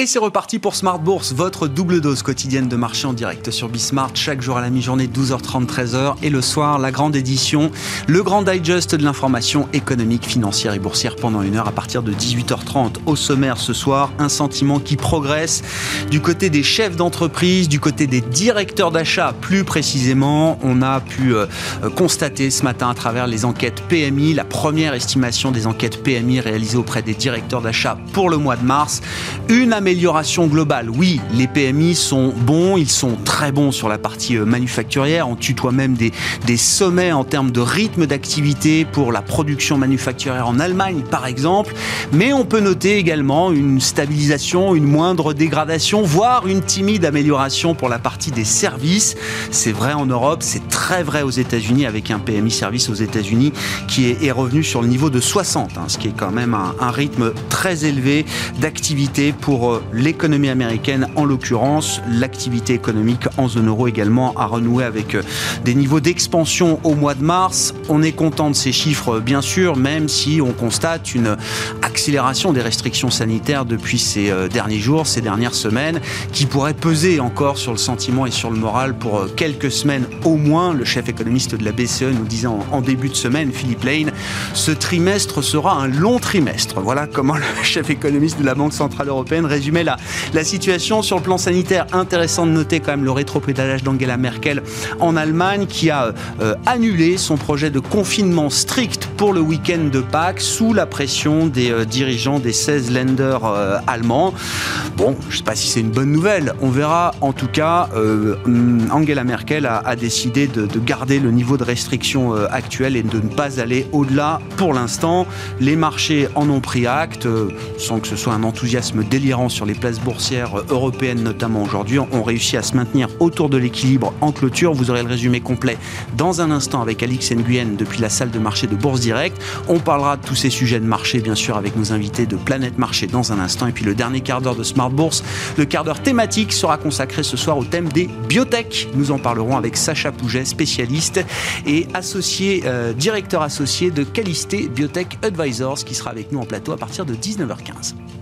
Et c'est reparti pour Smart Bourse, votre double dose quotidienne de marché en direct sur Bismart, chaque jour à la mi-journée, 12h30, 13h. Et le soir, la grande édition, le grand digest de l'information économique, financière et boursière pendant une heure à partir de 18h30. Au sommaire ce soir, un sentiment qui progresse du côté des chefs d'entreprise, du côté des directeurs d'achat plus précisément. On a pu euh, constater ce matin à travers les enquêtes PMI, la première estimation des enquêtes PMI réalisées auprès des directeurs d'achat pour le mois de mars, une amélioration globale. Oui, les PMI sont bons, ils sont très bons sur la partie euh, manufacturière. On tutoie même des, des sommets en termes de rythme d'activité pour la production manufacturière en Allemagne, par exemple. Mais on peut noter également une stabilisation, une moindre dégradation, voire une timide amélioration pour la partie des services. C'est vrai en Europe, c'est très vrai aux États-Unis avec un PMI service aux États-Unis qui est, revenu sur le niveau de 60, hein, ce qui est quand même un, un rythme très élevé d'activité pour euh, l'économie américaine, en l'occurrence, l'activité économique en zone euro également a renoué avec euh, des niveaux d'expansion au mois de mars. On est content de ces chiffres, bien sûr, même si on constate une accélération des restrictions sanitaires depuis ces euh, derniers jours, ces dernières semaines, qui pourrait peser encore sur le sentiment et sur le moral pour euh, quelques semaines au moins. Le chef économiste de la BCE nous disait en début de semaine, Philippe Lane, ce trimestre sera un long trimestre. Voilà comment le chef économiste de la Banque Centrale Européenne la, situation sur le plan sanitaire. Intéressant de noter quand même le rétropédalage d'Angela Merkel en Allemagne qui a euh, annulé son projet de confinement strict pour le week-end de Pâques sous la pression des euh, dirigeants des 16 lenders euh, allemands. Bon, je ne sais pas si c'est une bonne nouvelle. On verra. En tout cas, euh, Angela Merkel a, décidé de, de, garder le niveau de restriction euh, actuel et de ne pas aller au-delà pour l'instant. Les marchés en ont pris acte, euh, sans que ce soit un enthousiasme délirant les places boursières européennes notamment aujourd'hui, ont réussi à se maintenir autour de l'équilibre en clôture. Vous aurez le résumé complet dans un instant avec Alix Nguyen depuis la salle de marché de Bourse Direct. On parlera de tous ces sujets de marché bien sûr avec nos invités de Planète Marché dans un instant et puis le dernier quart d'heure de Smart Bourse, le quart d'heure thématique sera consacré ce soir au thème des biotech. Nous en parlerons avec Sacha Pouget, spécialiste et associé euh, directeur associé de Calisté Biotech Advisors qui sera avec nous en plateau à partir de 19h15.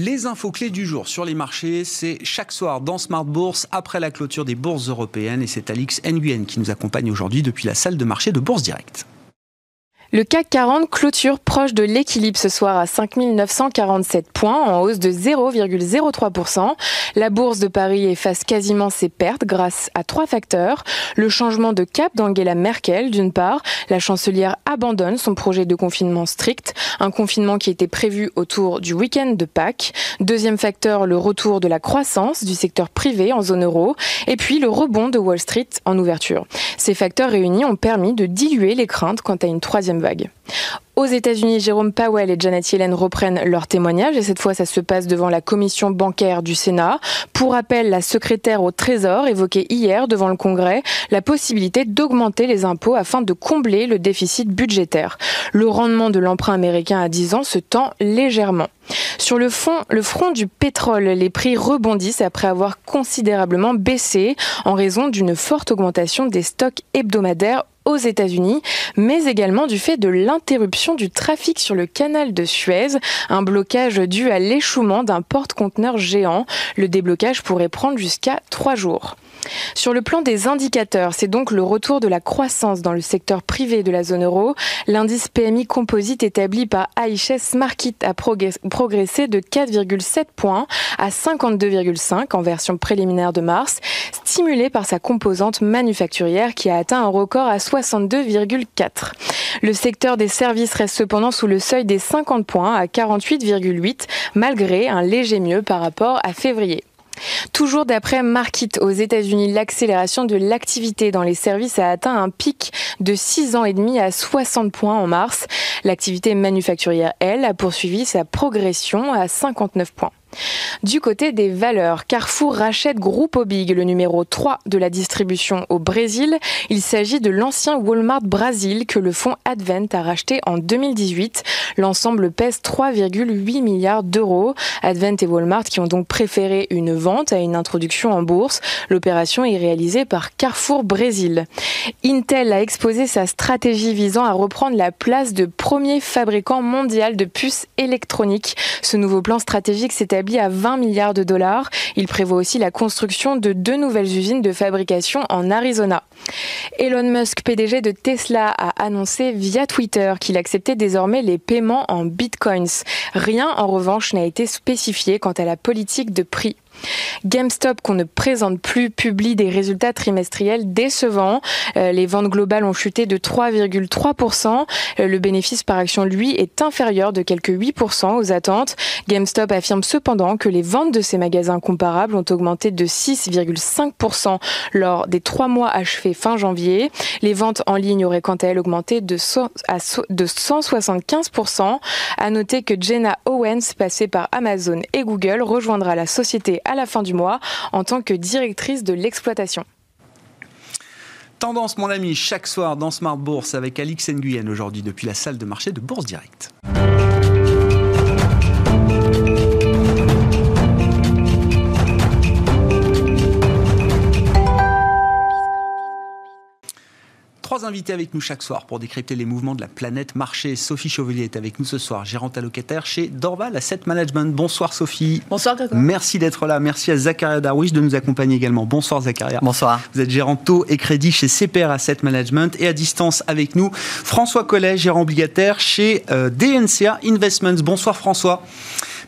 Les infos clés du jour sur les marchés, c'est chaque soir dans Smart Bourse après la clôture des bourses européennes et c'est Alix Nguyen qui nous accompagne aujourd'hui depuis la salle de marché de Bourse Direct. Le CAC 40 clôture proche de l'équilibre ce soir à 5 947 points, en hausse de 0,03%. La bourse de Paris efface quasiment ses pertes grâce à trois facteurs. Le changement de cap d'Angela Merkel, d'une part. La chancelière abandonne son projet de confinement strict, un confinement qui était prévu autour du week-end de Pâques. Deuxième facteur, le retour de la croissance du secteur privé en zone euro. Et puis le rebond de Wall Street en ouverture. Ces facteurs réunis ont permis de diluer les craintes quant à une troisième vague. Aux États-Unis, Jérôme Powell et Janet Yellen reprennent leur témoignage et cette fois, ça se passe devant la commission bancaire du Sénat. Pour rappel, la secrétaire au Trésor évoquait hier devant le Congrès la possibilité d'augmenter les impôts afin de combler le déficit budgétaire. Le rendement de l'emprunt américain à 10 ans se tend légèrement. Sur le, front du pétrole, les prix rebondissent après avoir considérablement baissé en raison d'une forte augmentation des stocks hebdomadaires aux États-Unis, mais également du fait de l'interruption du trafic sur le canal de Suez, un blocage dû à l'échouement d'un porte-conteneur géant. Le déblocage pourrait prendre jusqu'à trois jours. Sur le plan des indicateurs, c'est donc le retour de la croissance dans le secteur privé de la zone euro. L'indice PMI composite établi par IHS Markit a progressé de 4,7 points à 52,5 en version préliminaire de mars, stimulé par sa composante manufacturière qui a atteint un record à 62,4. Le secteur des services reste cependant sous le seuil des 50 points à 48,8 malgré un léger mieux par rapport à février. Toujours d'après Markit aux États-Unis, l'accélération de l'activité dans les services a atteint un pic de 6 ans et demi à 60 points en mars. L'activité manufacturière, elle, a poursuivi sa progression à 59 points. Du côté des valeurs, Carrefour rachète Grupo Big, le numéro 3 de la distribution au Brésil. Il s'agit de l'ancien Walmart Brasil que le fonds Advent a racheté en 2018. L'ensemble pèse 3,8 milliards d'euros. Advent et Walmart qui ont donc préféré une vente à une introduction en bourse. L'opération est réalisée par Carrefour Brésil. Intel a exposé sa stratégie visant à reprendre la place de premier fabricant mondial de puces électroniques. Ce nouveau plan stratégique s'établit à 20 milliards de dollars. Il prévoit aussi la construction de deux nouvelles usines de fabrication en Arizona. Elon Musk, PDG de Tesla, a annoncé via Twitter qu'il acceptait désormais les paiements en bitcoins. Rien en revanche n'a été spécifié quant à la politique de prix GameStop, qu'on ne présente plus, publie des résultats trimestriels décevants. Euh, les ventes globales ont chuté de 3,3%. Euh, le bénéfice par action, lui, est inférieur de quelques 8% aux attentes. GameStop affirme cependant que les ventes de ces magasins comparables ont augmenté de 6,5% lors des trois mois achevés fin janvier. Les ventes en ligne auraient quant à elles augmenté de, de 175%. À noter que Jenna Owens, passée par Amazon et Google, rejoindra la société à la fin du mois en tant que directrice de l'exploitation. Tendance, mon ami, chaque soir dans Smart Bourse avec Alix Nguyen aujourd'hui depuis la salle de marché de Bourse Direct. Trois invités avec nous chaque soir pour décrypter les mouvements de la planète marché. Sophie Chauvelier est avec nous ce soir, gérante allocataire chez Dorval Asset Management. Bonsoir Sophie. Bonsoir Grégoire. Merci d'être là. Merci à Zakaria Darwish de nous accompagner également. Bonsoir Zakaria. Bonsoir. Vous êtes gérant taux et crédit chez CPR Asset Management et à distance avec nous François Collet, gérant obligataire chez euh, DNCA Investments. Bonsoir François.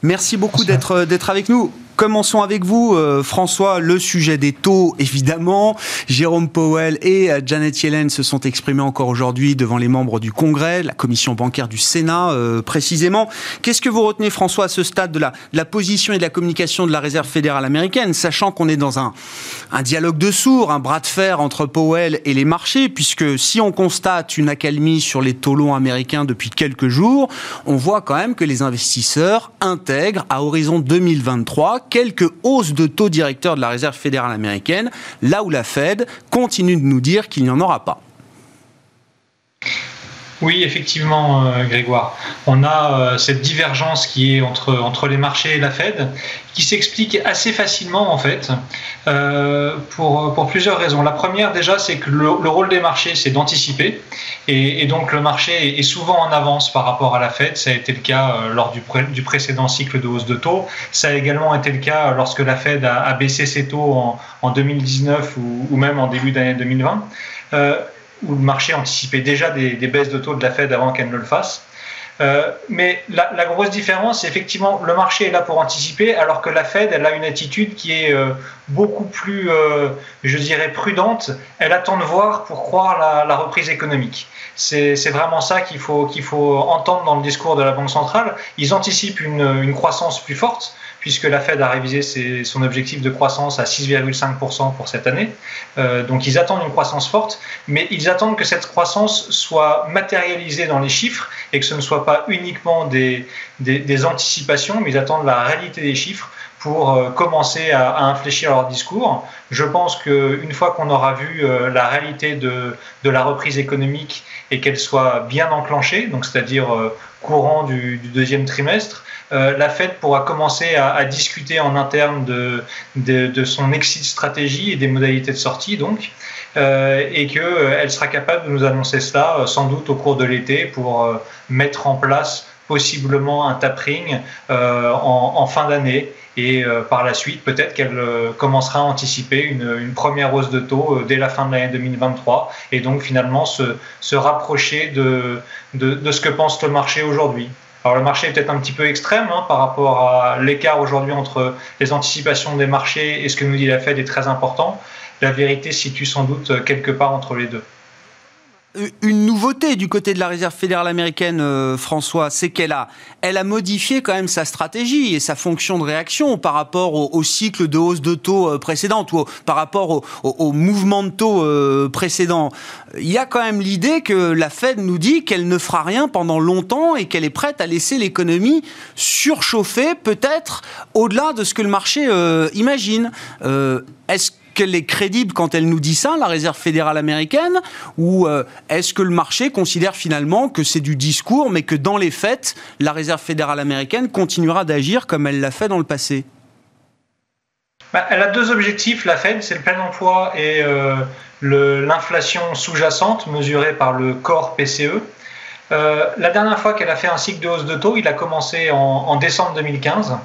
Merci beaucoup d'être d'être avec nous. Commençons avec vous, euh, François, le sujet des taux, évidemment. Jérôme Powell et euh, Janet Yellen se sont exprimés encore aujourd'hui devant les membres du Congrès, la commission bancaire du Sénat, euh, précisément. Qu'est-ce que vous retenez, François, à ce stade de la, de la position et de la communication de la Réserve fédérale américaine, sachant qu'on est dans un, un dialogue de sourds, un bras de fer entre Powell et les marchés, puisque si on constate une accalmie sur les taux longs américains depuis quelques jours, on voit quand même que les investisseurs intègrent à horizon 2023 quelques hausses de taux directeurs de la Réserve fédérale américaine, là où la Fed continue de nous dire qu'il n'y en aura pas. Oui, effectivement, euh, Grégoire. On a euh, cette divergence qui est entre, entre les marchés et la Fed, qui s'explique assez facilement, en fait, euh, pour, pour, plusieurs raisons. La première, déjà, c'est que le, rôle des marchés, c'est d'anticiper. Et, donc, le marché est souvent en avance par rapport à la Fed. Ça a été le cas lors du, du précédent cycle de hausse de taux. Ça a également été le cas lorsque la Fed a, a baissé ses taux en, en 2019 ou, ou, même en début d'année 2020 où le marché anticipait déjà des, baisses de taux de la Fed avant qu'elle ne le fasse. Euh, mais la, grosse différence, c'est effectivement le marché est là pour anticiper, alors que la Fed, elle a une attitude qui est euh, beaucoup plus, euh, je dirais, prudente. Elle attend de voir pour croire la, reprise économique. C'est vraiment ça qu'il faut, qu'il faut entendre dans le discours de la Banque centrale. Ils anticipent une croissance plus forte, puisque la Fed a révisé son objectif de croissance à 6,5% pour cette année. Euh, donc ils attendent une croissance forte, mais ils attendent que cette croissance soit matérialisée dans les chiffres et que ce ne soit pas uniquement des, des, anticipations, mais ils attendent la réalité des chiffres pour euh, commencer à, à, infléchir leur discours. Je pense qu'une fois qu'on aura vu euh, la réalité de, de, la reprise économique et qu'elle soit bien enclenchée, donc c'est-à-dire courant du, du, deuxième trimestre, euh, la Fed pourra commencer à, discuter en interne de, de, son exit stratégie et des modalités de sortie, donc, euh, et qu'elle euh, sera capable de nous annoncer cela sans doute au cours de l'été pour mettre en place possiblement un tapering en, fin d'année et par la suite, peut-être qu'elle commencera à anticiper une, première hausse de taux dès la fin de l'année 2023 et donc finalement se, rapprocher de, ce que pense le marché aujourd'hui. Alors le marché est peut-être un petit peu extrême hein, par rapport à l'écart aujourd'hui entre les anticipations des marchés et ce que nous dit la Fed est très important. La vérité situe sans doute quelque part entre les deux. Une nouveauté du côté de la Réserve fédérale américaine, euh, François, c'est qu'elle a, elle a modifié quand même sa stratégie et sa fonction de réaction par rapport au, cycle de hausse de taux euh, ou par rapport au, au, mouvement de taux euh, précédent. Il y a quand même l'idée que la Fed nous dit qu'elle ne fera rien pendant longtemps et qu'elle est prête à laisser l'économie surchauffer, peut-être au-delà de ce que le marché imagine. Est-ce qu'elle est crédible quand elle nous dit ça, la Réserve fédérale américaine Ou euh, est-ce que le marché considère finalement que c'est du discours, mais que dans les faits, la Réserve fédérale américaine continuera d'agir comme elle l'a fait dans le passé? Bah, Elle a deux objectifs, la Fed, c'est le plein emploi et euh, l'inflation sous-jacente mesurée par le corps PCE. Euh, la dernière fois qu'elle a fait un cycle de hausse de taux, il a commencé en décembre 2015.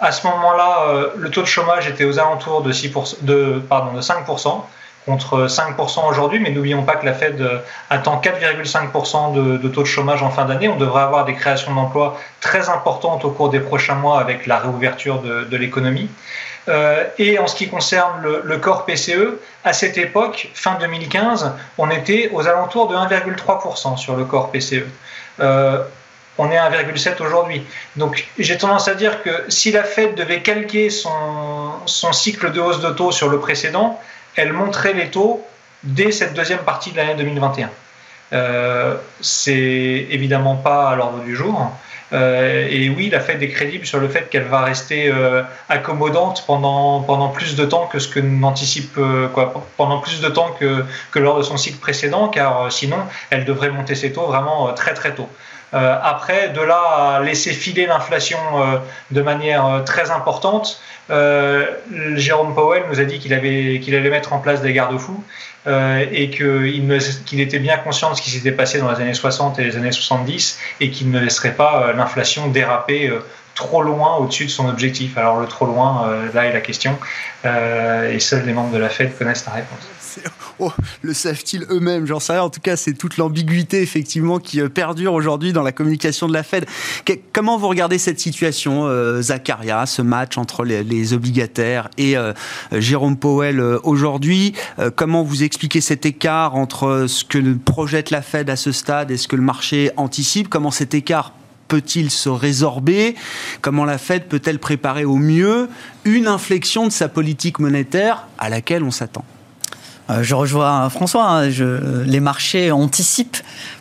À ce moment-là, euh, le taux de chômage était aux alentours de, 6%, de, pardon, de 5% contre 5% aujourd'hui, mais n'oublions pas que la Fed euh, attend 4,5% de, taux de chômage en fin d'année. On devrait avoir des créations d'emplois très importantes au cours des prochains mois avec la réouverture de, l'économie. Euh, et en ce qui concerne le, corps PCE, à cette époque, fin 2015, on était aux alentours de 1,3% sur le corps PCE. On est à 1,7 aujourd'hui. Donc j'ai tendance à dire que si la Fed devait calquer son, cycle de hausse de taux sur le précédent, elle monterait les taux dès cette deuxième partie de l'année 2021. Euh, c'est évidemment pas à l'ordre du jour. Euh, et oui, la Fed est crédible sur le fait qu'elle va rester euh, accommodante pendant, plus de temps que ce que n'anticipe, pendant plus de temps que, que lors de son cycle précédent, car sinon, elle devrait monter ses taux vraiment très très tôt. Euh, après, de là à laisser filer l'inflation euh, de manière euh, très importante, Jérôme Powell nous a dit qu'il allait mettre en place des garde-fous et qu'il était bien conscient de ce qui s'était passé dans les années 60 et les années 70 et qu'il ne laisserait pas l'inflation déraper trop loin au-dessus de son objectif. Alors le trop loin, là est la question, et seuls les membres de la Fed connaissent la réponse. Oh, le savent-ils eux-mêmes J'en sais rien. En tout cas, c'est toute l'ambiguïté effectivement qui euh, perdure aujourd'hui dans la communication de la Fed. comment vous regardez cette situation, euh, Zakaria, ce match entre les, obligataires et euh, Jérôme Powell aujourd'hui? Comment vous expliquez cet écart entre ce que projette la Fed à ce stade et ce que le marché anticipe? Comment cet écart peut-il se résorber? Comment la Fed peut-elle préparer au mieux une inflexion de sa politique monétaire à laquelle on s'attend? euh, je rejoins François, hein, les marchés anticipent,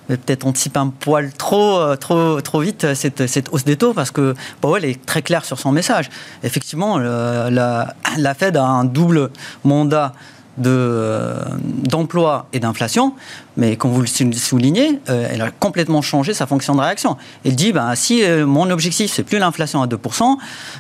peut-être anticipent un poil trop, euh, trop, trop vite cette, cette, hausse des taux parce que Powell est très clair sur son message. Effectivement, la, Fed a un double mandat de, d'emploi et d'inflation, mais comme vous le soulignez, euh, elle a complètement changé sa fonction de réaction. Elle dit, ben, si mon objectif, c'est plus l'inflation à 2%,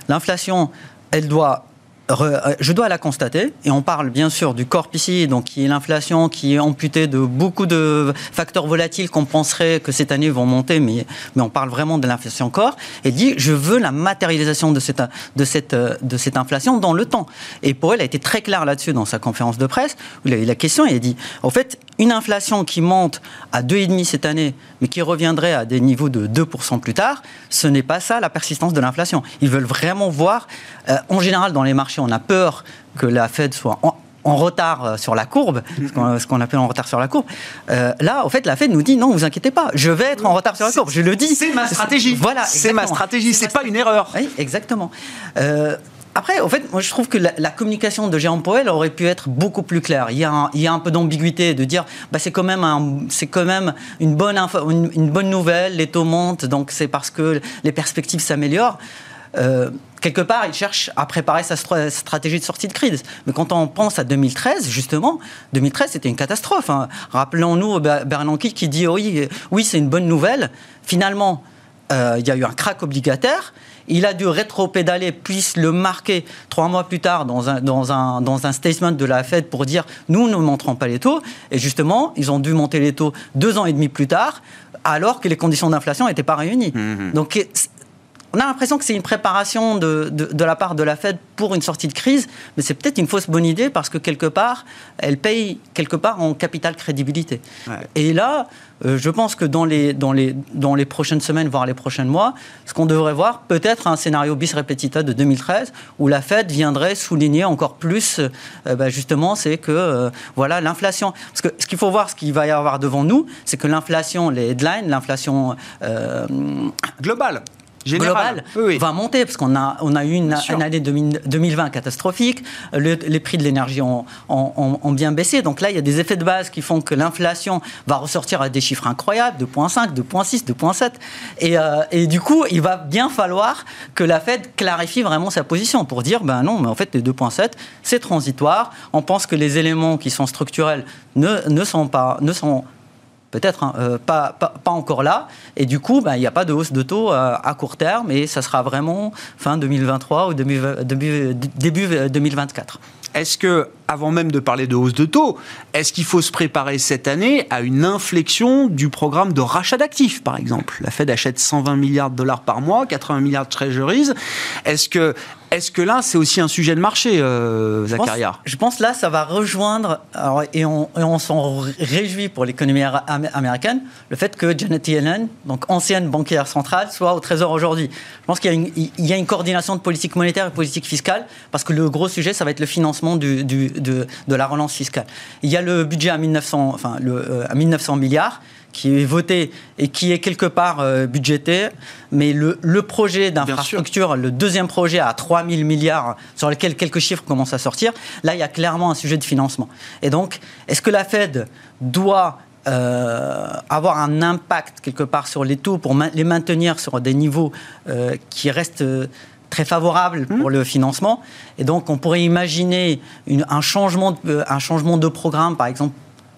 l'inflation, elle doit euh, je dois la constater, et on parle bien sûr du corps ici, donc qui est l'inflation, qui est amputée de beaucoup de facteurs volatiles qu'on penserait que cette année vont monter, mais, mais on parle vraiment de l'inflation corps, et dit je veux la matérialisation de cette, de cette, de cette inflation dans le temps. Et pour elle, a été très clair là-dessus dans sa conférence de presse, où il a eu la question, il a dit, en fait, une inflation qui monte à 2,5 cette année, mais qui reviendrait à des niveaux de 2% plus tard, ce n'est pas ça la persistance de l'inflation. Ils veulent vraiment voir, euh, en général dans les marchés, on a peur que la Fed soit en, retard euh, sur la courbe, ce qu'on appelle en retard sur la courbe. Euh, là, en fait, la Fed nous dit non, vous inquiétez pas, je vais être en retard sur la courbe. Je le dis. C'est ma stratégie. Voilà, c'est ma stratégie. C'est pas une erreur. Oui, exactement. Après, en fait, moi je trouve que la, communication de Jérôme Powell aurait pu être beaucoup plus claire. Il y a un, peu d'ambiguïté de dire, bah, c'est quand même une bonne nouvelle, les taux montent, donc c'est parce que les perspectives s'améliorent. Euh, quelque part, il cherche à préparer sa stratégie de sortie de crise. Mais quand on pense à 2013, justement, 2013, c'était une catastrophe. Hein. Rappelons-nous Bernanke qui dit oui, oui c'est une bonne nouvelle. Finalement, euh, il y a eu un crack obligataire. Il a dû rétro-pédaler, puis le marquer trois mois plus tard dans un, dans, un, dans un statement de la Fed pour dire nous ne montrons pas les taux. Et justement, ils ont dû monter les taux deux ans et demi plus tard, alors que les conditions d'inflation n'étaient pas réunies. Mmh. Donc on a l'impression que c'est une préparation de, de, la part de la Fed pour une sortie de crise, mais c'est peut-être une fausse bonne idée parce que quelque part, elle paye quelque part en capital crédibilité. Et là, euh, je pense que dans les, dans, les, dans les prochaines semaines, voire les prochains mois, ce qu'on devrait voir, peut-être un scénario bis repetita de 2013, où la Fed viendrait souligner encore plus, euh, bah, justement, c'est que euh, voilà l'inflation. Parce que ce qu'il faut voir, ce qu'il va y avoir devant nous, c'est que l'inflation, les headlines, l'inflation globale global va monter parce qu'on a, on a eu une, année 2020 catastrophique, les prix de l'énergie ont, ont, bien baissé. Donc là, il y a des effets de base qui font que l'inflation va ressortir à des chiffres incroyables, 2,5, 2,6, 2,7. Et, euh, et du coup, il va bien falloir que la Fed clarifie vraiment sa position pour dire, ben non, mais en fait, les 2,7, c'est transitoire. On pense que les éléments qui sont structurels ne, ne sont pas... Ne sont peut-être hein, euh, pas, encore là. Et du coup, ben, il n'y a pas de hausse de taux euh, à court terme et ça sera vraiment fin 2023 ou début, début, début 2024. Est-ce que, avant même de parler de hausse de taux, est-ce qu'il faut se préparer cette année à une inflexion du programme de rachat d'actifs, par exemple? La Fed achète 120 milliards de dollars par mois, 80 milliards de treasuries. Est-ce que, est-ce que là, c'est aussi un sujet de marché, euh, Zacharia? je pense, là, ça va rejoindre, et on, s'en réjouit pour l'économie américaine, le fait que Janet Yellen, donc ancienne banquière centrale, soit au Trésor aujourd'hui. Je pense qu'il y, a une coordination de politique monétaire et politique fiscale, parce que le gros sujet, ça va être le financement du, de, la relance fiscale. Il y a le budget à 1900, enfin, le, euh, à 1900 milliards qui est voté et qui est quelque part euh, budgété, mais le, le projet d'infrastructure, le deuxième projet à 3 000 milliards, sur lequel quelques chiffres commencent à sortir, là, il y a clairement un sujet de financement. Et donc, est-ce que la Fed doit euh, avoir un impact quelque part sur les taux pour les maintenir sur des niveaux euh, qui restent très favorables pour mmh. le financement. Et donc, on pourrait imaginer une, un, changement de, un changement de programme, par exemple,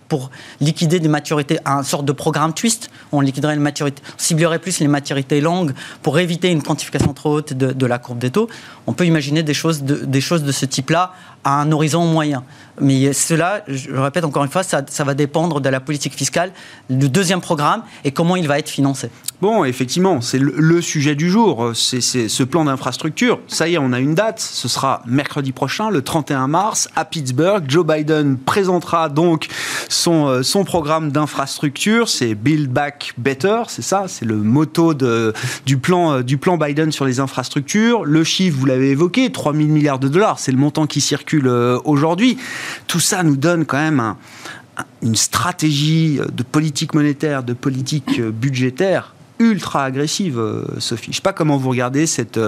pour liquider des maturités, un sorte de programme twist. On liquiderait les maturités, ciblerait plus les maturités longues pour éviter une quantification trop haute de, la courbe des taux. On peut imaginer des choses de, des choses de ce type-là à un horizon moyen. Mais cela, je le répète encore une fois, ça, va dépendre de la politique fiscale, du deuxième programme et comment il va être financé. Bon, effectivement, c'est le, sujet du jour. C'est ce plan d'infrastructure. Ça y est, on a une date. Ce sera mercredi prochain, le 31 mars, à Pittsburgh. Joe Biden présentera donc son, euh, son programme d'infrastructure. C'est Build Back Better, c'est ça, c'est le motto de, du, plan, euh, du plan Biden sur les infrastructures. Le chiffre, vous l'avez évoqué, 3 000 milliards de dollars, c'est le montant qui circule euh, aujourd'hui. Tout ça nous donne quand même une stratégie de politique monétaire, de politique budgétaire ultra agressive, euh, Sophie. Je ne sais pas comment vous regardez cette,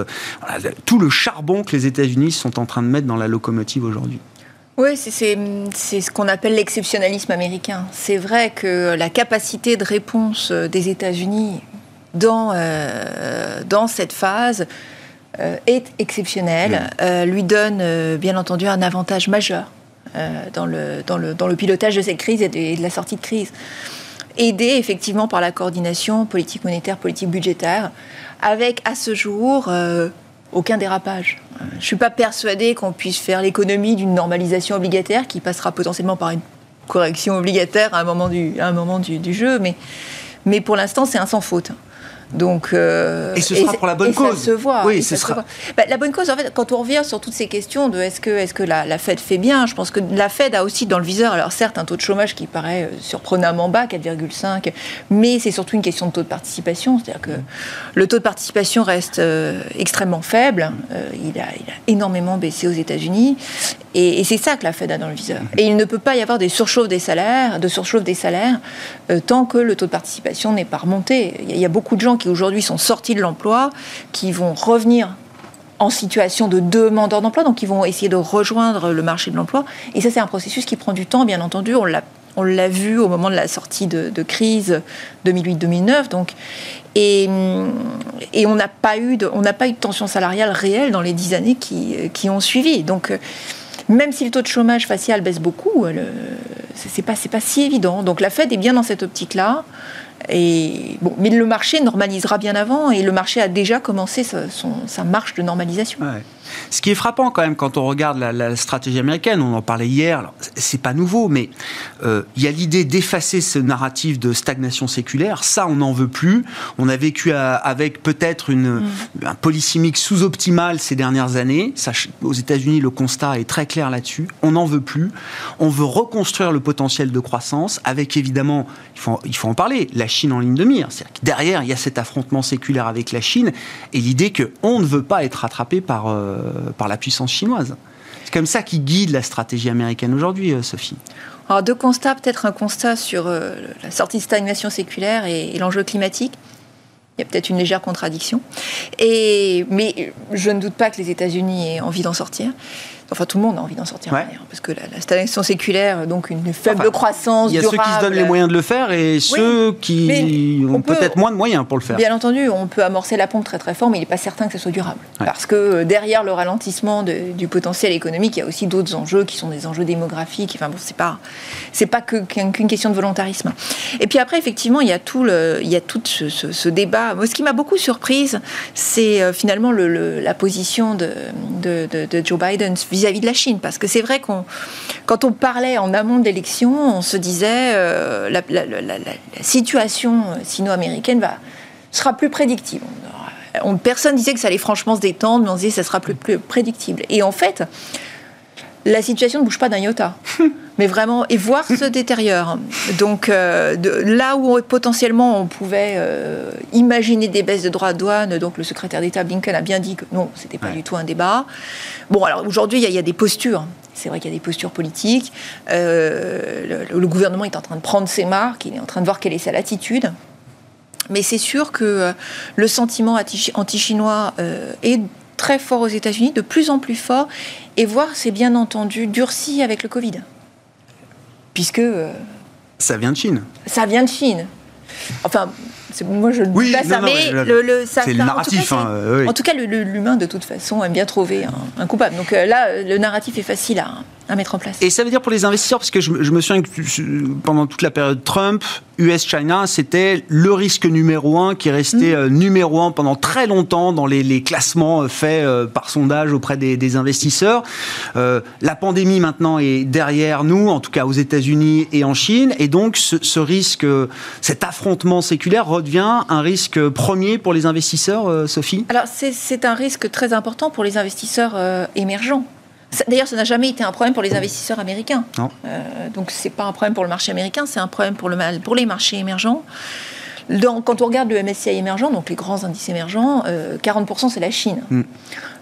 tout le charbon que les États-Unis sont en train de mettre dans la locomotive aujourd'hui. Oui, c'est ce qu'on appelle l'exceptionnalisme américain. C'est vrai que la capacité de réponse des États-Unis dans, dans cette phase euh, est exceptionnel, euh, lui donne euh, bien entendu un avantage majeur dans, le, dans, le, dans le pilotage de cette crise et de, la sortie de crise. Aidé effectivement par la coordination politique monétaire, politique budgétaire, avec à ce jour aucun dérapage. Je ne suis pas persuadée qu'on puisse faire l'économie d'une normalisation obligataire qui passera potentiellement par une correction obligataire à un moment du jeu, mais, mais pour l'instant c'est un sans faute. Donc, euh, et ce sera pour la bonne cause. Ça se voit. Oui, ce sera. Bah, la bonne cause, en fait, quand on revient sur toutes ces questions de est-ce que, est que la, la, Fed fait bien, je pense que la Fed a aussi dans le viseur, alors certes, un taux de chômage qui paraît euh, surprenamment bas, 4,5, mais c'est surtout une question de taux de participation. C'est-à-dire que le taux de participation reste euh, extrêmement faible. il, a, il, a, énormément baissé aux États-Unis. Et, c'est ça que la Fed a dans le viseur. Et il ne peut pas y avoir des surchauffes des salaires, de surchauffe des salaires, tant que le taux de participation n'est pas remonté. Il y a beaucoup de gens qui aujourd'hui sont sortis de l'emploi, qui vont revenir en situation de demandeur d'emploi, donc ils vont essayer de rejoindre le marché de l'emploi. Et ça, c'est un processus qui prend du temps, bien entendu. On l'a, on l'a vu au moment de la sortie de, crise 2008-2009. Donc, et, et on n'a pas eu de, on n'a pas eu de tension salariale réelle dans les dix années qui, qui ont suivi. Donc, même si le taux de chômage facial baisse beaucoup, ce c'est pas, pas si évident. Donc la Fed est bien dans cette optique-là. Et, mais le marché normalisera bien avant et le marché a déjà commencé sa, sa marche de normalisation. Ce qui est frappant quand même quand on regarde la, stratégie américaine, on en parlait hier, c'est pas nouveau, mais euh, il y a l'idée d'effacer ce narratif de stagnation séculaire. Ça, on n'en veut plus. On a vécu avec peut-être une mm. un polysémique sous-optimal ces dernières années. Ça, aux États-Unis, le constat est très clair là-dessus. On n'en veut plus. On veut reconstruire le potentiel de croissance avec évidemment, il faut, il faut en parler, la Chine en ligne de mire. C'est-à-dire que derrière, il y a cet affrontement séculaire avec la Chine et l'idée qu'on ne veut pas être rattrapé par euh, euh, par la puissance chinoise. C'est comme ça qui guide la stratégie américaine aujourd'hui, euh, Sophie. Alors deux constats, peut-être un constat sur euh, la sortie de stagnation séculaire et, et l'enjeu climatique. Il y a peut-être une légère contradiction. Et, mais je ne doute pas que les États-Unis aient envie d'en sortir. Enfin, tout le monde a envie d'en sortir, parce que la, stagnation séculaire, donc une faible croissance. Il y a ceux qui se donnent les moyens de le faire et ceux qui ont peut-être moins de moyens pour le faire. Bien entendu, on peut amorcer la pompe très très fort, mais il n'est pas certain que ce soit durable. Parce que euh, derrière le ralentissement du potentiel économique, il y a aussi d'autres enjeux qui sont des enjeux démographiques. Enfin bon, c'est pas c'est pas qu'une question de volontarisme. Et puis après, effectivement, il y a tout le, il y a tout ce, débat. Moi, ce qui m'a beaucoup surprise, c'est euh, finalement le, la position de, de, de Joe Biden vis-à-vis de la Chine. Parce que c'est vrai qu'on, quand on parlait en amont de l'élection, on se disait euh, la, situation sino-américaine va, sera plus prédictible. On, personne disait que ça allait franchement se détendre, mais on disait que ça sera plus, plus prédictible. Et en fait, la situation ne bouge pas d'un iota. mais vraiment, et voir se détériore. Donc, euh, de, là où potentiellement on pouvait euh, imaginer des baisses de droits de douane, donc le secrétaire d'État Blinken a bien dit que non, c'était pas du tout un débat. Bon, alors aujourd'hui, il y, a des postures. C'est vrai qu'il y a des postures politiques. Euh, le, gouvernement est en train de prendre ses marques, il est en train de voir quelle est sa latitude. Mais c'est sûr que le sentiment anti-chinois est très fort aux États-Unis, de plus en plus fort, et voir, c'est bien entendu, durci avec le Covid. Puisque. Euh, ça vient de Chine. Ça vient de Chine. Enfin, moi je ne oui, pas ça, mais le, c'est le narratif. En tout cas, l'humain de toute façon aime bien trouver un, coupable. Donc euh, là, le narratif est facile à, à mettre en place. Et ça veut dire pour les investisseurs, parce que je, me souviens que pendant toute la période Trump, US-China, c'était le risque numéro un qui restait mm. euh, numéro un pendant très longtemps dans les, classements euh, faits euh, par sondage auprès des, investisseurs. la pandémie maintenant est derrière nous, en tout cas aux États-Unis et en Chine, et donc ce, risque, cet affrontement séculaire redevient un risque premier pour les investisseurs, Sophie? Alors c'est un risque très important pour les investisseurs émergents. D'ailleurs, ça n'a jamais été un problème pour les investisseurs américains. Non. Euh, donc, ce n'est pas un problème pour le marché américain, c'est un problème pour, le, pour les marchés émergents. quand on regarde le MSCI émergent, donc les grands indices émergents, 40% euh, c'est la Chine. Mm.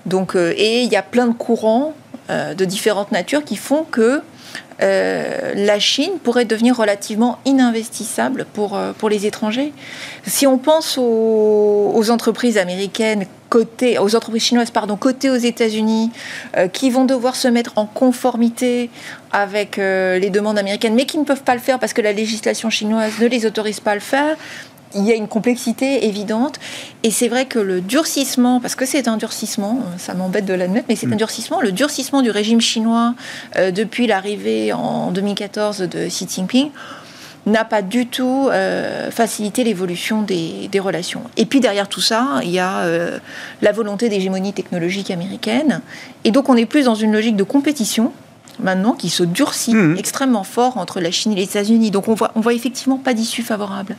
Donc, euh, et il y a plein de courants de différentes natures qui font que euh, la Chine pourrait devenir relativement ininvestissable pour, euh, pour les étrangers. Si on pense aux, entreprises américaines cotées, aux entreprises chinoises pardon, cotées aux États-Unis, euh, qui vont devoir se mettre en conformité avec les demandes américaines, mais qui ne peuvent pas le faire parce que la législation chinoise ne les autorise pas à le faire, il y a une complexité évidente. Et c'est vrai que le durcissement, parce que c'est un durcissement, euh, ça m'embête de l'admettre, mais c'est un mm. durcissement, le durcissement du régime chinois euh, depuis l'arrivée en 2014 de Xi Jinping n'a pas du tout euh, facilité l'évolution des, relations. Et puis derrière tout ça, il y a la volonté d'hégémonie technologique américaine. Et donc on est plus dans une logique de compétition maintenant qui se durcit mmh. extrêmement fort entre la Chine et les États-Unis. Donc on voit, on voit effectivement pas d'issue favorable.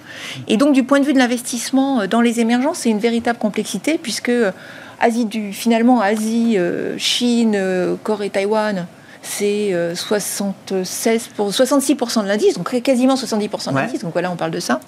Et donc du point de vue de l'investissement euh, dans les émergents, c'est une véritable complexité puisque euh, Asie du, finalement Asie, euh, Chine, Corée, Taïwan, c'est 76 pour 66% de l'indice, donc quasiment 70% de l'indice. Donc voilà, on parle de ça.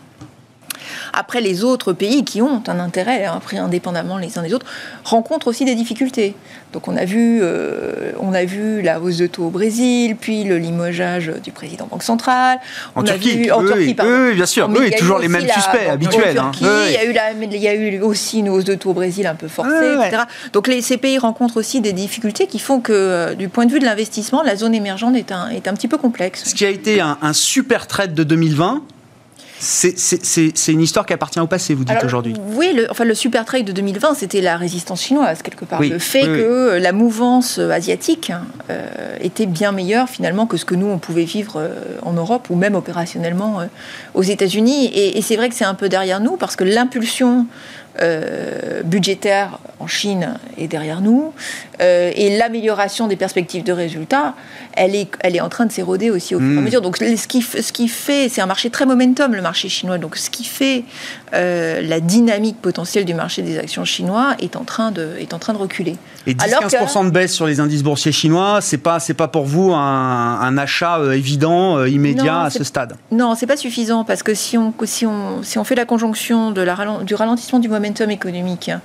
Après, les autres pays qui ont un intérêt, hein, après indépendamment les uns des autres, rencontrent aussi des difficultés. Donc on a vu, euh, on a vu la hausse de taux au Brésil, puis le limogeage du président Banque centrale. En Turquie, en Turquie, oui, bien sûr, oui, toujours les mêmes suspects habituels. Hein. il, y a eu il y a eu aussi une hausse de taux au Brésil un peu forcée, etc. Donc les, ces pays rencontrent aussi des difficultés qui font que, euh, du point de vue de l'investissement, la zone émergente est un, est un petit peu complexe. Ce qui a été un, un super trade de 2020, C'est une histoire qui appartient au passé, vous dites aujourd'hui. Oui, le, enfin, le super trade de 2020, c'était la résistance chinoise, quelque part. le fait que la mouvance asiatique euh, était bien meilleure, finalement, que ce que nous, on pouvait vivre euh, en Europe ou même opérationnellement euh, aux États-Unis. Et, et c'est vrai que c'est un peu derrière nous, parce que l'impulsion euh, budgétaire en Chine est derrière nous, euh, et l'amélioration des perspectives de résultats, elle est, elle est en train de s'éroder aussi au fur et à hmm. mesure. Donc ce qui, ce qui fait, c'est un marché très momentum, le marché chinois, donc ce qui fait euh, la dynamique potentielle du marché des actions chinois est en train de, est en train de reculer. Et 10-15% de baisse sur les indices boursiers chinois, c'est pas, c'est pas pour vous un, un achat évident, immédiat à ce stade? Non, c'est pas suffisant, parce que si on, si on, si on fait la conjonction de la, du ralentissement du momentum, économique, hein.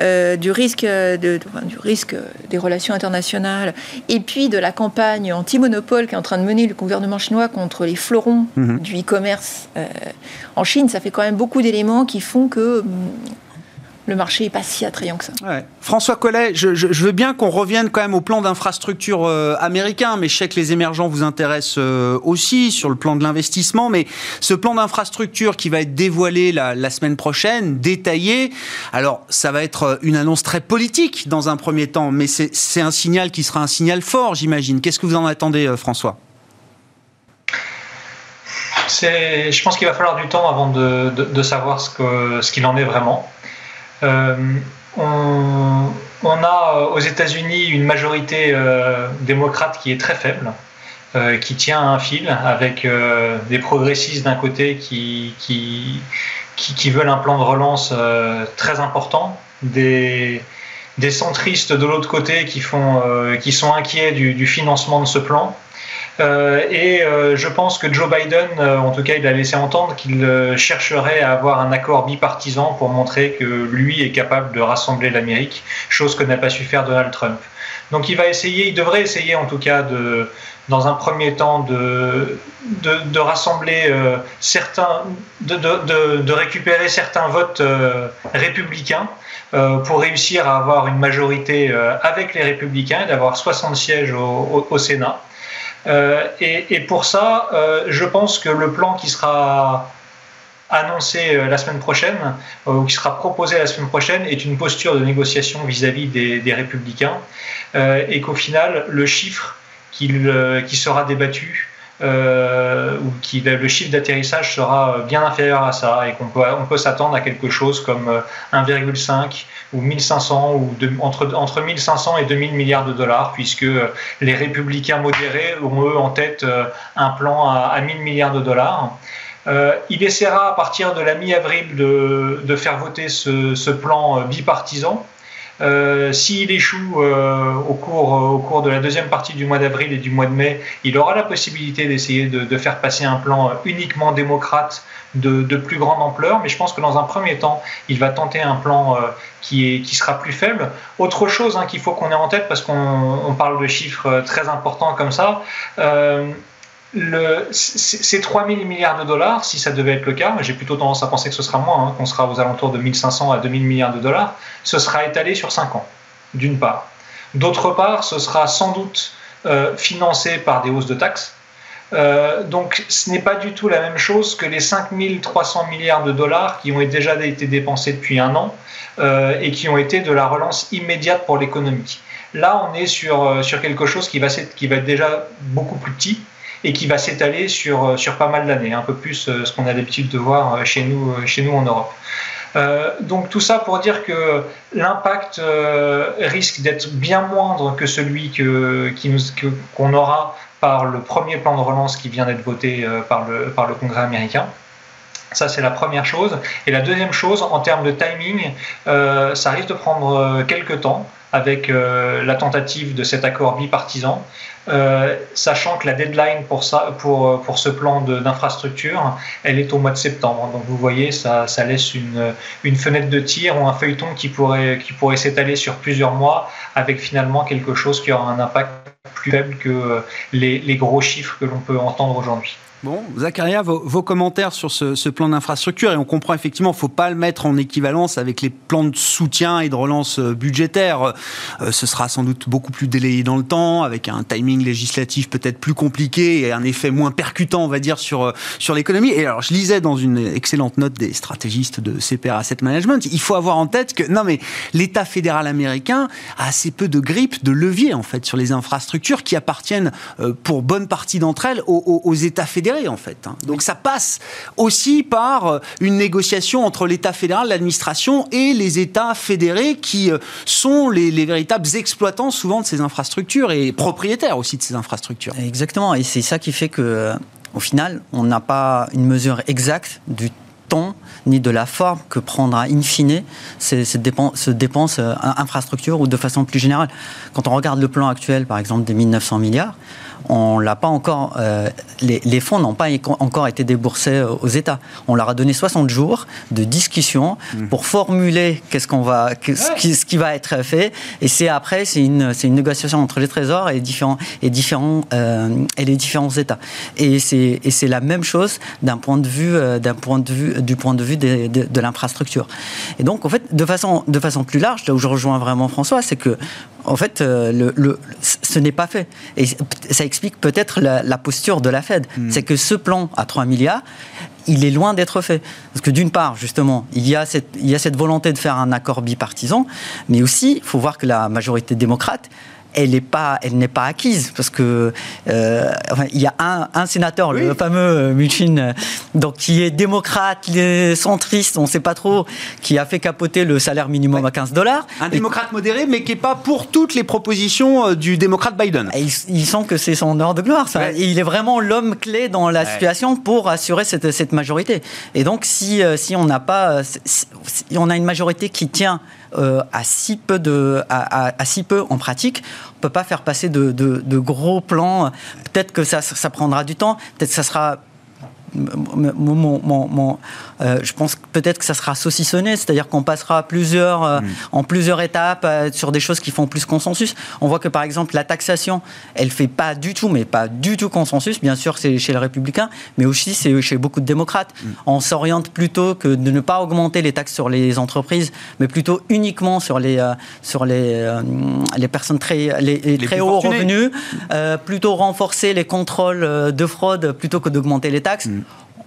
euh, du, risque de, du risque des relations internationales, et puis de la campagne anti-monopole qui est en train de mener le gouvernement chinois contre les fleurons mhm. du e-commerce euh, en Chine, ça fait quand même beaucoup d'éléments qui font que hum, le marché n'est pas si attrayant que ça. François Collet, je, veux bien qu'on revienne quand même au plan d'infrastructure euh, américain, mais je sais que les émergents vous intéressent euh, aussi sur le plan de l'investissement. Mais ce plan d'infrastructure qui va être dévoilé la, semaine prochaine, détaillé, alors ça va être euh, une annonce très politique dans un premier temps, mais c'est un signal qui sera un signal fort, j'imagine. Qu'est-ce que vous en attendez, François? Je pense qu'il va falloir du temps avant de, savoir ce qu'il ce en est vraiment. Euh, on, a euh, aux États-Unis une majorité euh, démocrate qui est très faible. qui tient un fil avec des progressistes d'un côté qui, qui, qui, veulent un plan de relance très important, des, des centristes de l'autre côté qui, font, qui sont inquiets du, financement de ce plan, et euh, je pense que Joe Biden, euh, en tout cas, il a laissé entendre qu'il chercherait à avoir un accord bipartisan pour montrer que lui est capable de rassembler l'Amérique, chose que n'a pas su faire Donald Trump. Donc il va essayer, il devrait essayer en tout cas dans un premier temps de, rassembler certains, de, de, récupérer certains votes républicains pour réussir à avoir une majorité avec les républicains et d'avoir 60 sièges au Sénat. Euh, et, pour ça, euh, je pense que le plan qui sera annoncé euh, la semaine prochaine, ou qui sera proposé la semaine prochaine, est une posture de négociation vis-à-vis des, républicains, et qu'au final, le chiffre qui sera débattu euh, ou qui le chiffre d'atterrissage sera bien inférieur à ça et qu'on peut, s'attendre à quelque chose comme 1,5 ou 1500 ou entre, entre 1500 et 2000 milliards de dollars puisque les républicains modérés ont eux en tête euh, un plan à, à 1000 milliards de dollars. Euh, il essaiera à partir de la mi-avril de, faire voter ce plan bipartisan euh, s'il échoue euh, au, cours, au cours de la deuxième partie du mois d'avril et du mois de mai, il aura la possibilité d'essayer de, faire passer un plan uniquement démocrate de, plus grande ampleur, mais je pense que dans un premier temps, il va tenter un plan euh, qui, est, qui sera plus faible. Autre chose hein, qu'il faut qu'on ait en tête, parce qu'on parle de chiffres très importants comme ça, le, ces 3 000 milliards de dollars, si ça devait être le cas, j'ai plutôt tendance à penser que ce sera moins, hein, qu'on sera aux alentours de 1500 à 2000 milliards de dollars, ce sera étalé sur 5 ans, d'une part. D'autre part, ce sera sans doute euh, financé par des hausses de taxes. Euh, donc ce n'est pas du tout la même chose que les 5 300 milliards de dollars qui ont déjà été dépensés depuis un an euh, et qui ont été de la relance immédiate pour l'économie. Là, on est sur, quelque chose qui va être déjà beaucoup plus petit, et qui va s'étaler sur, euh, sur pas mal d'années, un peu plus euh, ce qu'on a l'habitude de voir euh, chez nous, chez nous en Europe. donc tout ça pour dire que l'impact risque d'être bien moindre que celui qu'on aura par le premier plan de relance qui vient d'être voté par, le, par le Congrès américain. Ça, c'est la première chose. Et la deuxième chose, en termes de timing, ça risque de prendre quelques temps avec la tentative de cet accord bipartisan. Euh, sachant que la deadline pour, ça, pour, pour ce plan d'infrastructure, elle est au mois de septembre. Donc vous voyez, ça, ça laisse une, une, fenêtre de tir ou un feuilleton qui pourrait, qui pourrait s'étaler sur plusieurs mois avec finalement quelque chose qui aura un impact plus faible que les, les gros chiffres que l'on peut entendre aujourd'hui. Bon, Zacharia, vos, commentaires sur ce, plan d'infrastructure, et on comprend effectivement, il ne faut pas le mettre en équivalence avec les plans de soutien et de relance euh, budgétaire. Euh, ce sera sans doute beaucoup plus délayé dans le temps, avec un timing législatif peut-être plus compliqué et un effet moins percutant, on va dire, sur, euh, sur l'économie. Et alors, je lisais dans une excellente note des stratégistes de CPR Asset Management, il faut avoir en tête que, non mais, l'État fédéral américain a assez peu de grippe, de levier, en fait, sur les infrastructures qui appartiennent, pour bonne partie d'entre elles, aux, aux États fédéraux en fait. Hein. Donc ça passe aussi par euh, une négociation entre l'État fédéral, l'administration et les États fédérés qui euh, sont les, véritables exploitants souvent de ces infrastructures et propriétaires aussi de ces infrastructures. Exactement, et c'est ça qui fait que euh, au final, on n'a pas une mesure exacte du temps ni de la forme que prendra in fine cette dépense, infrastructure ou de façon plus générale. Quand on regarde le plan actuel, par exemple, des 1900 milliards, on l'a pas encore, euh, les, fonds n'ont pas encore été déboursés euh, aux États. On leur a donné 60 jours de discussion mmh. pour formuler qu'est-ce qu'on va, ce, qui, va être fait. Et c'est après, c'est une, une négociation entre les trésors et différents et différents euh, et les différents États. Et c'est, la même chose d'un point de vue, d'un point de vue, du point de vue de, de l'infrastructure. Et donc, en fait, de façon, de façon plus large, là où je rejoins vraiment François, c'est que en fait, euh, le, ce n'est pas fait. Et ça explique peut-être la, posture de la Fed. Hmm. C'est que ce plan à 3 milliards, il est loin d'être fait. Parce que d'une part, justement, il y, a cette, il y a cette volonté de faire un accord bipartisan, mais aussi, il faut voir que la majorité démocrate, elle n'est pas, elle n'est pas acquise parce que euh, il y a un, un sénateur, le fameux euh, Muchin, euh, donc qui est démocrate, centriste, on ne sait pas trop, qui a fait capoter le salaire minimum à 15 dollars. Un démocrate modéré, mais qui n'est pas pour toutes les propositions du démocrate Biden. il, sent que c'est son heure de gloire. Ça. il est vraiment l'homme clé dans la situation pour assurer cette, cette majorité. Et donc, si, si on n'a pas, si on a une majorité qui tient euh, à, si peu de, à, si peu en pratique. On ne peut pas faire passer de, gros plans. Peut-être que ça prendra du temps, peut-être que ça sera mon, euh, je pense peut-être que ça sera saucissonné, c'est-à-dire qu'on passera plusieurs, euh, mm. en plusieurs étapes euh, sur des choses qui font plus consensus. On voit que par exemple la taxation, elle fait pas du tout, mais pas du tout consensus. Bien sûr, c'est chez les républicains, mais aussi c'est chez beaucoup de démocrates. Mm. On s'oriente plutôt que de ne pas augmenter les taxes sur les entreprises, mais plutôt uniquement sur les sur les les personnes très les, très hauts revenus, plutôt renforcer les contrôles de fraude plutôt que d'augmenter les taxes. Mm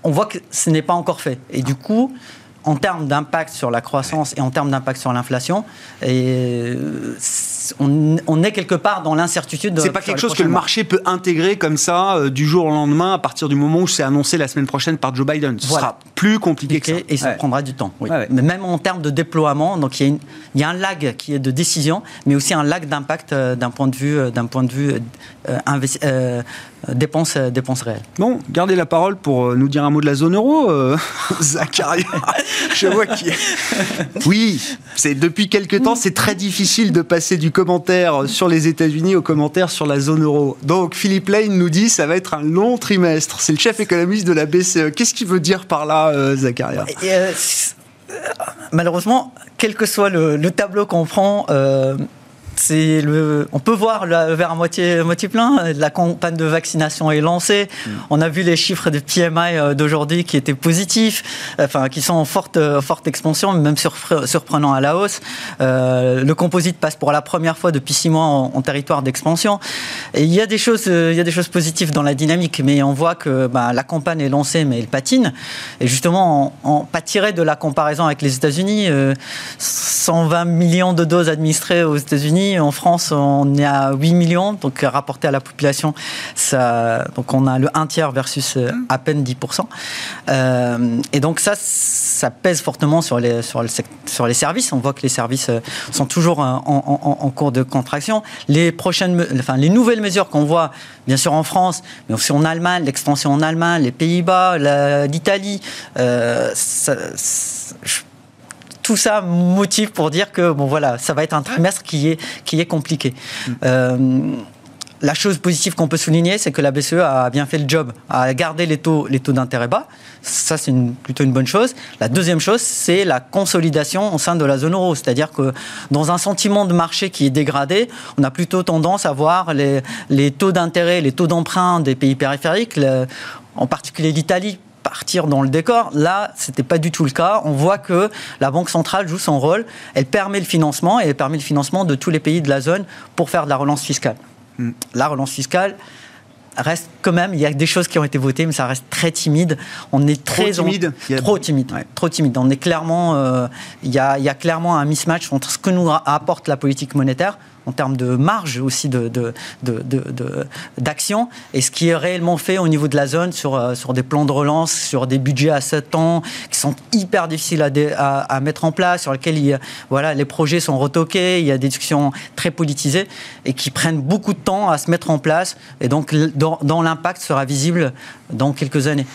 on voit que ce n'est pas encore fait. Et du coup, en termes d'impact sur la croissance et en termes d'impact sur l'inflation, on, est quelque part dans l'incertitude. C'est pas quelque chose que le marché peut intégrer comme ça euh, du jour au lendemain à partir du moment où c'est annoncé la semaine prochaine par Joe Biden. Ce sera plus compliqué que ça. Et ça prendra du temps. Mais même en termes de déploiement, donc il y, a un lag qui est de décision, mais aussi un lag d'impact euh, d'un point de vue, euh, d'un point de vue dépenses, dépenses réelles. Bon, gardez la parole pour nous dire un mot de la zone euro, Zacharia. Je vois qui. Oui, c'est depuis quelque temps, c'est très difficile de passer du commentaire sur les États-Unis au commentaire sur la zone euro. Donc Philippe Lane nous dit ça va être un long trimestre. C'est le chef économiste de la BCE. Qu'est-ce qu'il veut dire par là, euh, Zacharia euh, Malheureusement, quel que soit le, tableau qu'on prend, euh, le, on peut voir le verre à moitié, moitié plein. La campagne de vaccination est lancée. Mm. On a vu les chiffres de PMI euh, d'aujourd'hui qui étaient positifs, enfin qui sont en forte, forte expansion, même surprenant à la hausse. Euh, le composite passe pour la première fois depuis six mois en, territoire d'expansion. Et il y a des choses, euh, il y a des choses positives dans la dynamique, mais on voit que bah, la campagne est lancée, mais elle patine. Et justement, on, on pas tiré de la comparaison avec les États-Unis, 120 millions de doses administrées aux États-Unis en France, on est à 8 millions, donc rapporté à la population, ça, donc on a le 1 tiers versus euh, à peine 10%. Euh, et donc ça, ça pèse fortement sur les, sur, le, sur les services. On voit que les services euh, sont toujours en, cours de contraction. Les, prochaines, enfin, les nouvelles mesures qu'on voit, bien sûr en France, mais aussi en Allemagne, l'extension en Allemagne, les Pays-Bas, l'Italie, tout ça motive pour dire que bon voilà, ça va être un trimestre qui est qui est compliqué. Mm. Euh, la chose positive qu'on peut souligner, c'est que la BCE a bien fait le job, a gardé les taux, les taux d'intérêt bas. Ça, c'est plutôt une bonne chose. La deuxième chose, c'est la consolidation au sein de la zone euro. C'est-à-dire que dans un sentiment de marché qui est dégradé, on a plutôt tendance à voir les, les taux d'intérêt, les taux d'emprunt des pays périphériques en particulier l'Italie, partir dans le décor. Là, ce n'était pas du tout le cas. On voit que la Banque centrale joue son rôle. Elle permet le financement et elle permet le financement de tous les pays de la zone pour faire de la relance fiscale. Hmm. La relance fiscale, reste quand même, il y a des choses qui ont été votées, mais ça reste très timide. On est très trop timide. Trop timide. Trop timide. On est clairement, euh, il, y a, il y a clairement un mismatch entre ce que nous apporte la politique monétaire en termes de marge aussi de, d'action, et ce qui est réellement fait au niveau de la zone sur, euh, sur des plans de relance, sur des budgets à 7 ans qui sont hyper difficiles à, à, mettre en place, sur lesquels il, voilà, les projets sont retoqués, il y a des discussions très politisées et qui prennent beaucoup de temps à se mettre en place, et donc dans, l'impact sera visible dans quelques années.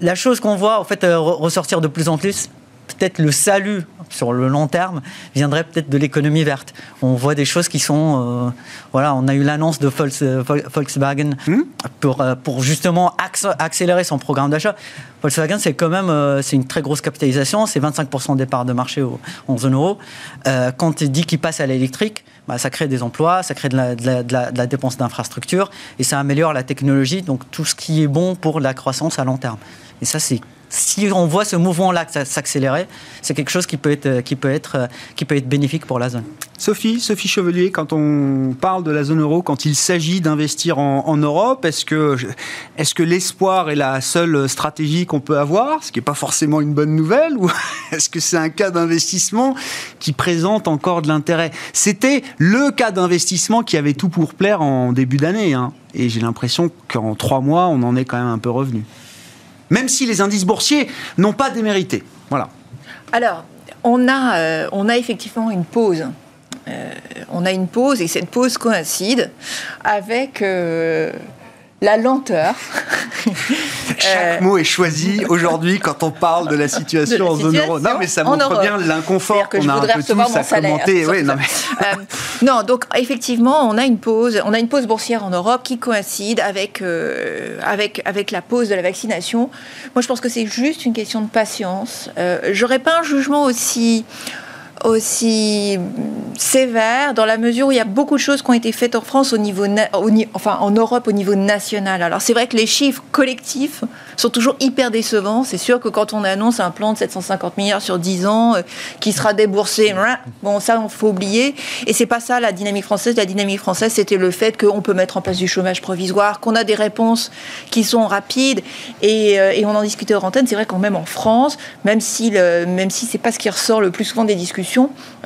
La chose qu'on voit en fait euh, ressortir de plus en plus, peut-être le salut sur le long terme viendrait peut-être de l'économie verte. On voit des choses qui sont... Euh, voilà, on a eu l'annonce de Volkswagen hmm? pour, euh, pour justement accélérer son programme d'achat. Volkswagen, c'est quand même euh, c'est une très grosse capitalisation, c'est 25% des parts de marché en zone euro. quand il dit qu'il passe à l'électrique, bah, ça crée des emplois, ça crée de la, de la, de la dépense d'infrastructures et ça améliore la technologie, donc tout ce qui est bon pour la croissance à long terme. Et ça, c'est si on voit ce mouvement-là s'accélérer, c'est quelque chose qui peut, être, qui, peut être, bénéfique pour la zone. Sophie, Sophie Chevelier, quand on parle de la zone euro, quand il s'agit d'investir en, Europe, est-ce que, est que l'espoir est la seule stratégie qu'on peut avoir, ce qui n'est pas forcément une bonne nouvelle, ou est-ce que c'est un cas d'investissement qui présente encore de l'intérêt? C'était le cas d'investissement qui avait tout pour plaire en début d'année, hein. et j'ai l'impression qu'en trois mois, on en est quand même un peu revenu même si les indices boursiers n'ont pas démérité. Voilà. Alors, on a, euh, effectivement une pause. Euh, on a une pause et cette pause coïncide avec euh, la lenteur. Chaque mot est choisi aujourd'hui quand on parle de la situation, en zone euro. Non, mais ça montre bien l'inconfort qu'on a un peu tous à commenter. Oui, non, euh, non, donc effectivement, on a une pause, on a une pause boursière en Europe qui coïncide avec euh, avec avec la pause de la vaccination. Moi, je pense que c'est juste une question de patience. Euh, J'aurais pas un jugement aussi aussi sévère dans la mesure où il y a beaucoup de choses qui ont été faites en France au niveau, enfin en Europe au niveau national. Alors c'est vrai que les chiffres collectifs sont toujours hyper décevants. C'est sûr que quand on annonce un plan de 750 milliards sur 10 ans euh, qui sera déboursé, bon ça on faut oublier. Et c'est pas ça la dynamique française. La dynamique française c'était le fait qu'on peut mettre en place du chômage provisoire, qu'on a des réponses qui sont rapides et, euh, et on en discutait hors antenne. C'est vrai quand même en France, même si le, même si pas ce qui ressort le plus souvent des discussions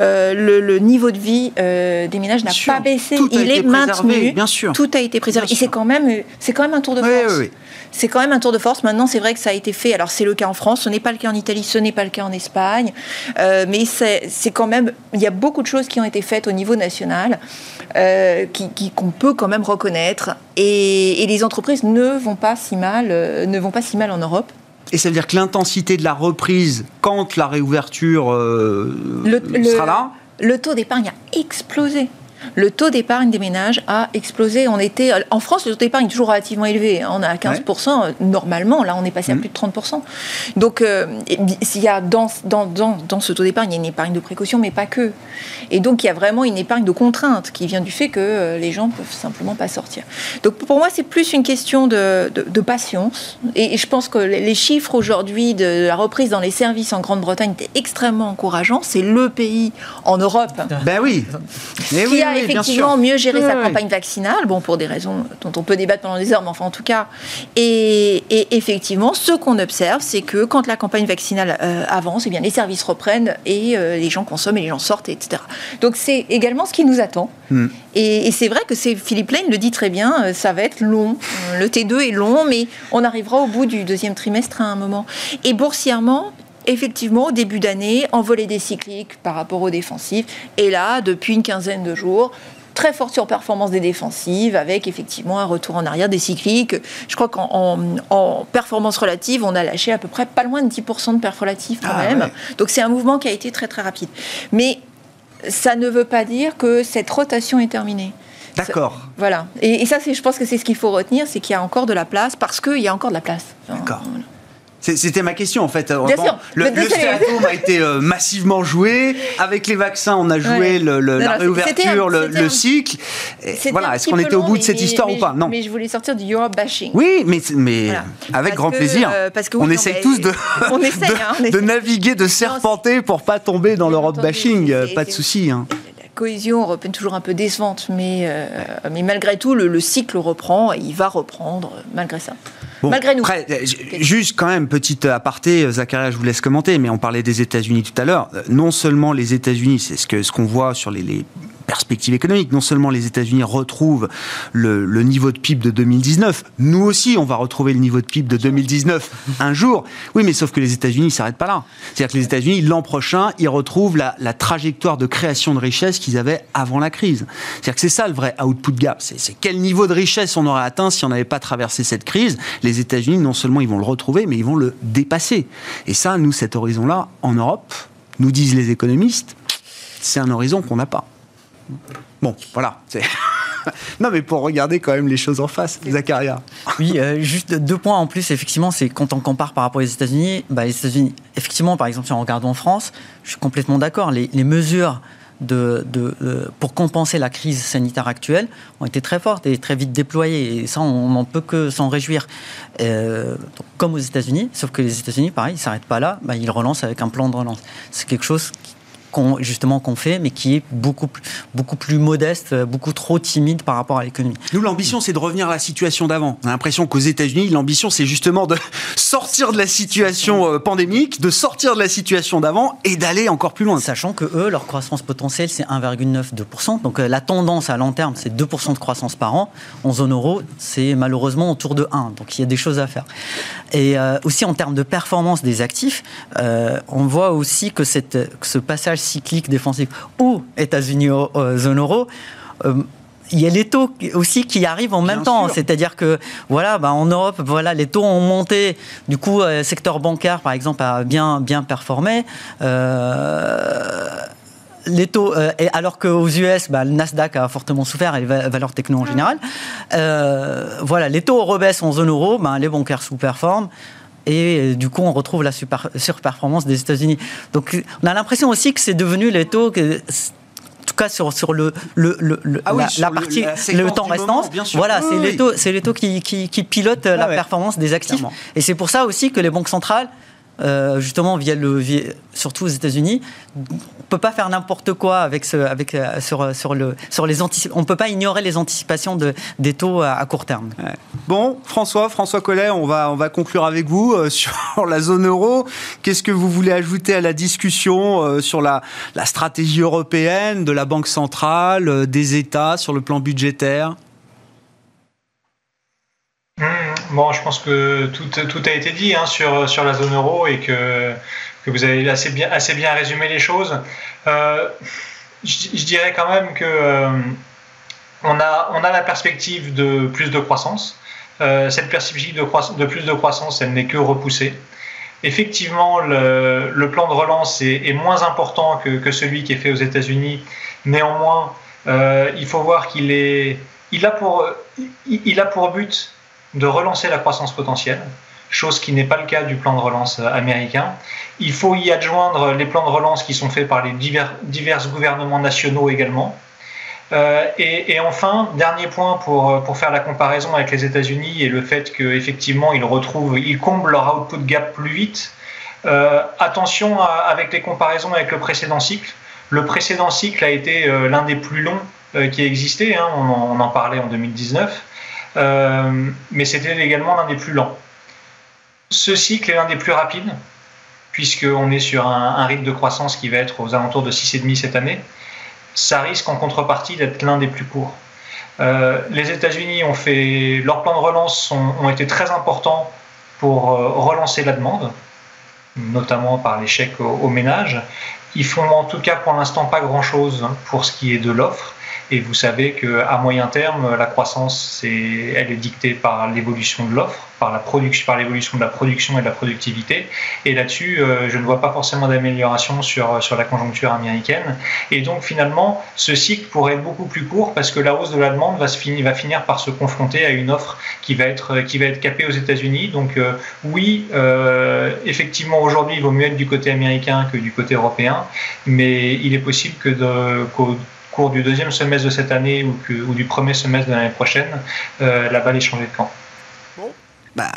euh, le, niveau de vie euh, des ménages n'a pas baissé, il est maintenu. Bien sûr. Tout a été préservé. Et c'est quand même, c'est quand même un tour de force. C'est quand même un tour de force. Maintenant, c'est vrai que ça a été fait. Alors, c'est le cas en France, ce n'est pas le cas en Italie, ce n'est pas le cas en Espagne. Euh, mais c'est quand même, il y a beaucoup de choses qui ont été faites au niveau national, qui qu'on peut quand même reconnaître. Et, et, les entreprises ne vont pas si mal, ne vont pas si mal en Europe. Et ça veut dire que l'intensité de la reprise, quand la réouverture euh, sera là Le taux d'épargne a explosé le taux d'épargne des ménages a explosé. On était, en France, le taux d'épargne est toujours relativement élevé. Hein. On a 15%. Normalement, là, on est passé à mmh. plus de 30%. Donc, euh, il y a dans, dans, dans, ce taux d'épargne, il y a une épargne de précaution, mais pas que. Et donc, il y a vraiment une épargne de contrainte qui vient du fait que euh, les gens peuvent simplement pas sortir. Donc, pour moi, c'est plus une question de, de, patience. Et, je pense que les chiffres aujourd'hui de la reprise dans les services en Grande-Bretagne étaient extrêmement encourageants. C'est le pays en Europe. Ben oui. Mais oui effectivement mieux gérer sa campagne vaccinale, bon, pour des raisons dont on peut débattre pendant des heures, mais enfin en tout cas. Et, effectivement, ce qu'on observe, c'est que quand la campagne vaccinale euh, avance, eh bien, les services reprennent et euh, les gens consomment et les gens sortent, etc. Donc c'est également ce qui nous attend. Hmm. Et, c'est vrai que c'est Philippe Lane le dit très bien, euh, ça va être long. Le T2 est long, mais on arrivera au bout du deuxième trimestre à un moment. Et boursièrement, effectivement, au début d'année, envolée des cycliques par rapport aux défensifs. Et là, depuis une quinzaine de jours, très forte surperformance des défensives avec effectivement un retour en arrière des cycliques. Je crois qu'en performance relative, on a lâché à peu près pas loin de 10% de perf relative quand ah même. Donc c'est un mouvement qui a été très très rapide. Mais ça ne veut pas dire que cette rotation est terminée. D'accord. Voilà. Et, ça, je pense que c'est ce qu'il faut retenir, c'est qu'il y a encore de la place parce qu'il y a encore de la place. D'accord. C'était ma question en fait. Bien sûr. Le, le a été euh, massivement joué. Avec les vaccins, on a joué le, la réouverture, le, cycle. Voilà, est-ce qu'on était au bout de cette histoire ou pas? Non. Mais je voulais sortir du Europe bashing. Oui, mais, mais avec grand plaisir. Euh, parce que on essaye tous de, on essaye, hein, de, naviguer, de serpenter pour pas tomber dans l'Europe bashing. Pas de souci. Hein cohésion européenne toujours un peu décevante, mais, euh, mais malgré tout, le, cycle reprend et il va reprendre malgré ça. Malgré nous. Après, juste quand même, petite aparté, Zacharia, je vous laisse commenter, mais on parlait des États-Unis tout à l'heure. Non seulement les États-Unis, c'est ce qu'on ce qu'on voit sur les, les perspective économique. Non seulement les États-Unis retrouvent le, niveau de PIB de 2019, nous aussi, on va retrouver le niveau de PIB de 2019 un jour. Oui, mais sauf que les États-Unis ne s'arrêtent pas là. C'est-à-dire que les États-Unis, l'an prochain, ils retrouvent la, trajectoire de création de richesse qu'ils avaient avant la crise. C'est-à-dire que c'est ça le vrai output gap. C'est quel niveau de richesse on aurait atteint si on n'avait pas traversé cette crise. Les États-Unis, non seulement ils vont le retrouver, mais ils vont le dépasser. Et ça, nous, cet horizon-là, en Europe, nous disent les économistes, c'est un horizon qu'on n'a pas. Bon, voilà. non, mais pour regarder quand même les choses en face, Zacharia. Oui, euh, juste deux points en plus, effectivement, c'est quand on compare par rapport aux États-Unis, bah, les États-Unis, effectivement, par exemple, si on regarde en France, je suis complètement d'accord, les, mesures de, euh, pour compenser la crise sanitaire actuelle ont été très fortes et très vite déployées. Et ça, on n'en peut que s'en réjouir. Euh, comme aux États-Unis, sauf que les États-Unis, pareil, ils ne s'arrêtent pas là, bah, ils relancent avec un plan de relance. C'est quelque chose qui justement qu'on fait, mais qui est beaucoup plus, beaucoup plus modeste, beaucoup trop timide par rapport à l'économie. Nous, l'ambition, c'est de revenir à la situation d'avant. On a l'impression qu'aux États-Unis, l'ambition, c'est justement de sortir de la situation euh, pandémique, de sortir de la situation d'avant et d'aller encore plus loin. Sachant que eux, leur croissance potentielle, c'est 1,9-2%. Donc euh, la tendance à long terme, c'est 2% de croissance par an. En zone euro, c'est malheureusement autour de 1. Donc il y a des choses à faire. Et euh, aussi en termes de performance des actifs, on voit aussi que, cette, que ce passage cyclique défensif ou États-Unis zone euro, euh, il y a les taux aussi qui arrivent en même temps. C'est-à-dire que, voilà, bah, en Europe, voilà, les taux ont monté. Du coup, le euh, secteur bancaire, par exemple, a bien, bien performé. Euh, les taux, et alors qu'aux US, bah, le Nasdaq a fortement souffert et les valeurs techno en général. voilà, les taux rebaissent en zone euro, bah, les bancaires sous-performent et euh, du coup on retrouve la super, surperformance des États-Unis. Donc on a l'impression aussi que c'est devenu les taux que en tout cas sur, sur le, le, le ah la, partie, le, temps restant, voilà, c'est les taux, c'est les taux qui, qui, qui pilotent la ah performance des actifs. Et c'est pour ça aussi que les banques centrales euh, justement via le, surtout aux États-Unis, on peut pas faire n'importe quoi avec ce, avec euh, sur, sur le sur les on peut pas ignorer les anticipations de, des taux à, court terme. Bon, François, François Collet, on va on va conclure avec vous euh, sur la zone euro. Qu'est-ce que vous voulez ajouter à la discussion sur la, la stratégie européenne de la Banque centrale, des États sur le plan budgétaire? Bon, je pense que tout, a été dit hein, sur, la zone euro et que, vous avez assez bien, résumé les choses. Euh, je, dirais quand même que euh, on, a, la perspective de plus de croissance. Euh, cette perspective de, plus de croissance, elle n'est que repoussée. Effectivement, le, plan de relance est, moins important que, celui qui est fait aux États-Unis. Néanmoins, il faut voir qu'il a pour but de relancer la croissance potentielle, chose qui n'est pas le cas du plan de relance euh, américain. Il faut y adjoindre les plans de relance qui sont faits par les divers, gouvernements nationaux également. Euh, et, enfin, dernier point pour, euh, pour faire la comparaison avec les États-Unis et le fait qu'effectivement ils retrouvent, ils comblent leur output gap plus vite. attention avec les comparaisons avec le précédent cycle. Le précédent cycle a été l'un des plus longs qui a existé, hein, on, on, en parlait en 2019. Euh, mais c'était également l'un des plus lents. Ce cycle est l'un des plus rapides, puisqu'on est sur un, rythme de croissance qui va être aux alentours de 6,5 cette année. Ça risque en contrepartie d'être l'un des plus courts. Euh, les États-Unis ont fait leurs plans de relance ont été très importants pour euh, relancer la demande, notamment par les chèques aux, ménages. Ils font en tout cas pour l'instant pas grand-chose pour ce qui est de l'offre. Et vous savez qu'à moyen terme, la croissance, elle est dictée par l'évolution de l'offre par l'évolution de la production et de la productivité. Et là-dessus, euh, je ne vois pas forcément d'amélioration sur, sur la conjoncture américaine. Et donc finalement, ce cycle pourrait être beaucoup plus court parce que la hausse de la demande va, se finir, par se confronter à une offre qui va être, qui va être capée aux États-Unis. Donc euh, oui, euh, effectivement, aujourd'hui, il vaut mieux être du côté américain que du côté européen, mais il est possible que cours du deuxième semestre de cette année ou, que, ou du premier semestre de l'année prochaine, la balle ait changé de camp. Bah,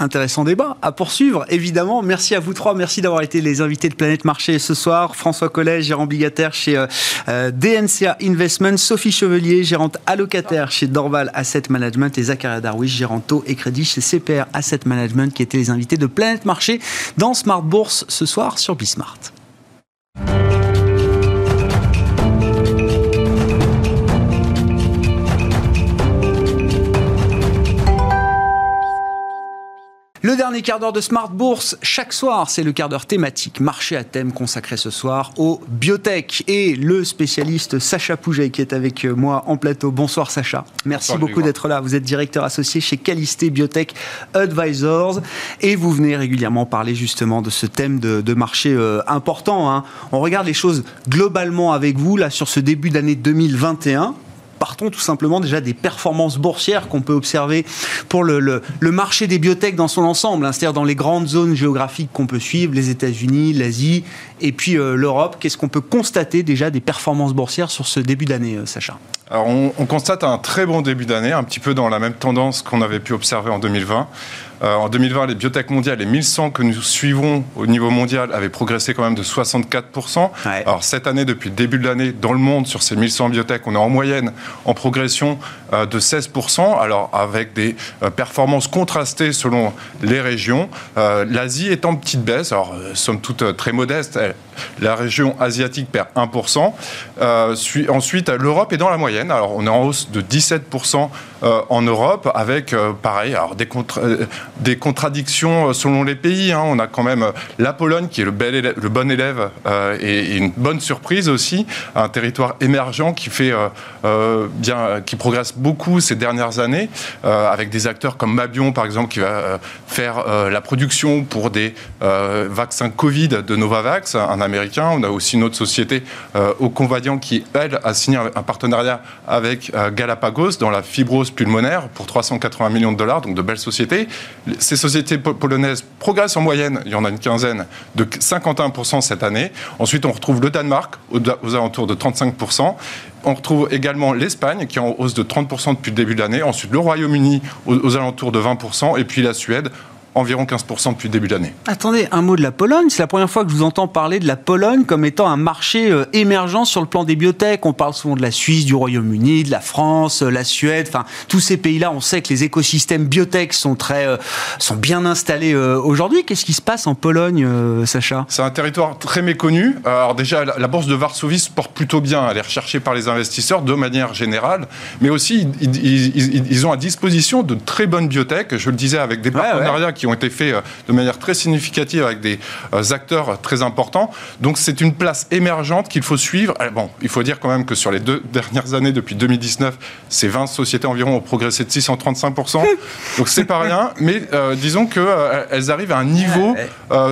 intéressant débat à poursuivre, évidemment. Merci à vous trois. Merci d'avoir été les invités de Planète Marché ce soir. François Collet, gérant obligataire chez euh, euh, DNCA Investment. Sophie Chevelier, gérante allocataire chez Dorval Asset Management. Et Zachary Darwish, gérant taux et crédit chez CPR Asset Management, qui étaient les invités de Planète Marché dans Smart Bourse ce soir sur Bismart. Le dernier quart d'heure de Smart Bourse, chaque soir, c'est le quart d'heure thématique, marché à thème consacré ce soir au biotech. Et le spécialiste Sacha Pouget qui est avec moi en plateau. Bonsoir Sacha. Merci beaucoup d'être là. Vous êtes directeur associé chez Calisté Biotech Advisors et vous venez régulièrement parler justement de ce thème de, marché euh, important. Hein. On regarde les choses globalement avec vous là sur ce début d'année 2021 partons tout simplement déjà des performances boursières qu'on peut observer pour le, marché des biotech dans son ensemble, hein, c'est-à-dire dans les grandes zones géographiques qu'on peut suivre, les États-Unis, l'Asie et puis euh, l'Europe. Qu'est-ce qu'on peut constater déjà des performances boursières sur ce début d'année, euh, Sacha? Alors on, on, constate un très bon début d'année, un petit peu dans la même tendance qu'on avait pu observer en 2020. Euh, en 2020, les biotech mondiales, les 1100 que nous suivons au niveau mondial, avaient progressé quand même de 64%. Alors cette année, depuis le début de l'année, dans le monde, sur ces 1100 biotech, on est en moyenne en progression euh, de 16%, alors avec des euh, performances contrastées selon les régions. L'Asie est en petite baisse, alors somme toute très modeste. La région asiatique perd 1%. ensuite, l'Europe est dans la moyenne. Alors on est en hausse de 17% en Europe, avec pareil, alors des contre des contradictions euh, selon les pays. Hein. On a quand même euh, la Pologne qui est le, bon élève euh, et, une bonne surprise aussi, un territoire émergent qui fait bien, qui progresse beaucoup ces dernières années, avec des acteurs comme Mabion par exemple qui va faire la production pour des vaccins Covid de Novavax, un américain. On a aussi une autre société au Convadian qui elle a signé un partenariat avec Galapagos dans la fibrose pulmonaire pour 380 millions de dollars, donc de belles sociétés ces sociétés polonaises progressent en moyenne, il y en a une quinzaine, de 51% cette année. Ensuite, on retrouve le Danemark aux alentours de 35%. On retrouve également l'Espagne qui est en hausse de 30% depuis le début de l'année. Ensuite, le Royaume-Uni aux alentours de 20%. Et puis la Suède environ 15% depuis le début de l'année. Attendez, un mot de la Pologne. C'est la première fois que je vous entends parler de la Pologne comme étant un marché euh, émergent sur le plan des biotech. On parle souvent de la Suisse, du Royaume-Uni, de la France, euh, la Suède. Enfin, tous ces pays-là, on sait que les écosystèmes biotech sont très, euh, sont bien installés aujourd'hui. Qu'est-ce qui se passe en Pologne, Sacha? C'est un territoire très méconnu. Alors déjà, la bourse de Varsovie se porte plutôt bien. Elle est recherchée par les investisseurs de manière générale, mais aussi ils, ont à disposition de très bonnes biotech. Je le disais avec des partenariats qui ont été faits euh, de manière très significative avec des euh, acteurs très importants. Donc c'est une place émergente qu'il faut suivre. Bon, il faut dire quand même que sur les deux dernières années, depuis 2019, ces 20 sociétés environ ont progressé de 635%. Donc c'est pas rien, mais euh, disons qu'elles arrivent à un niveau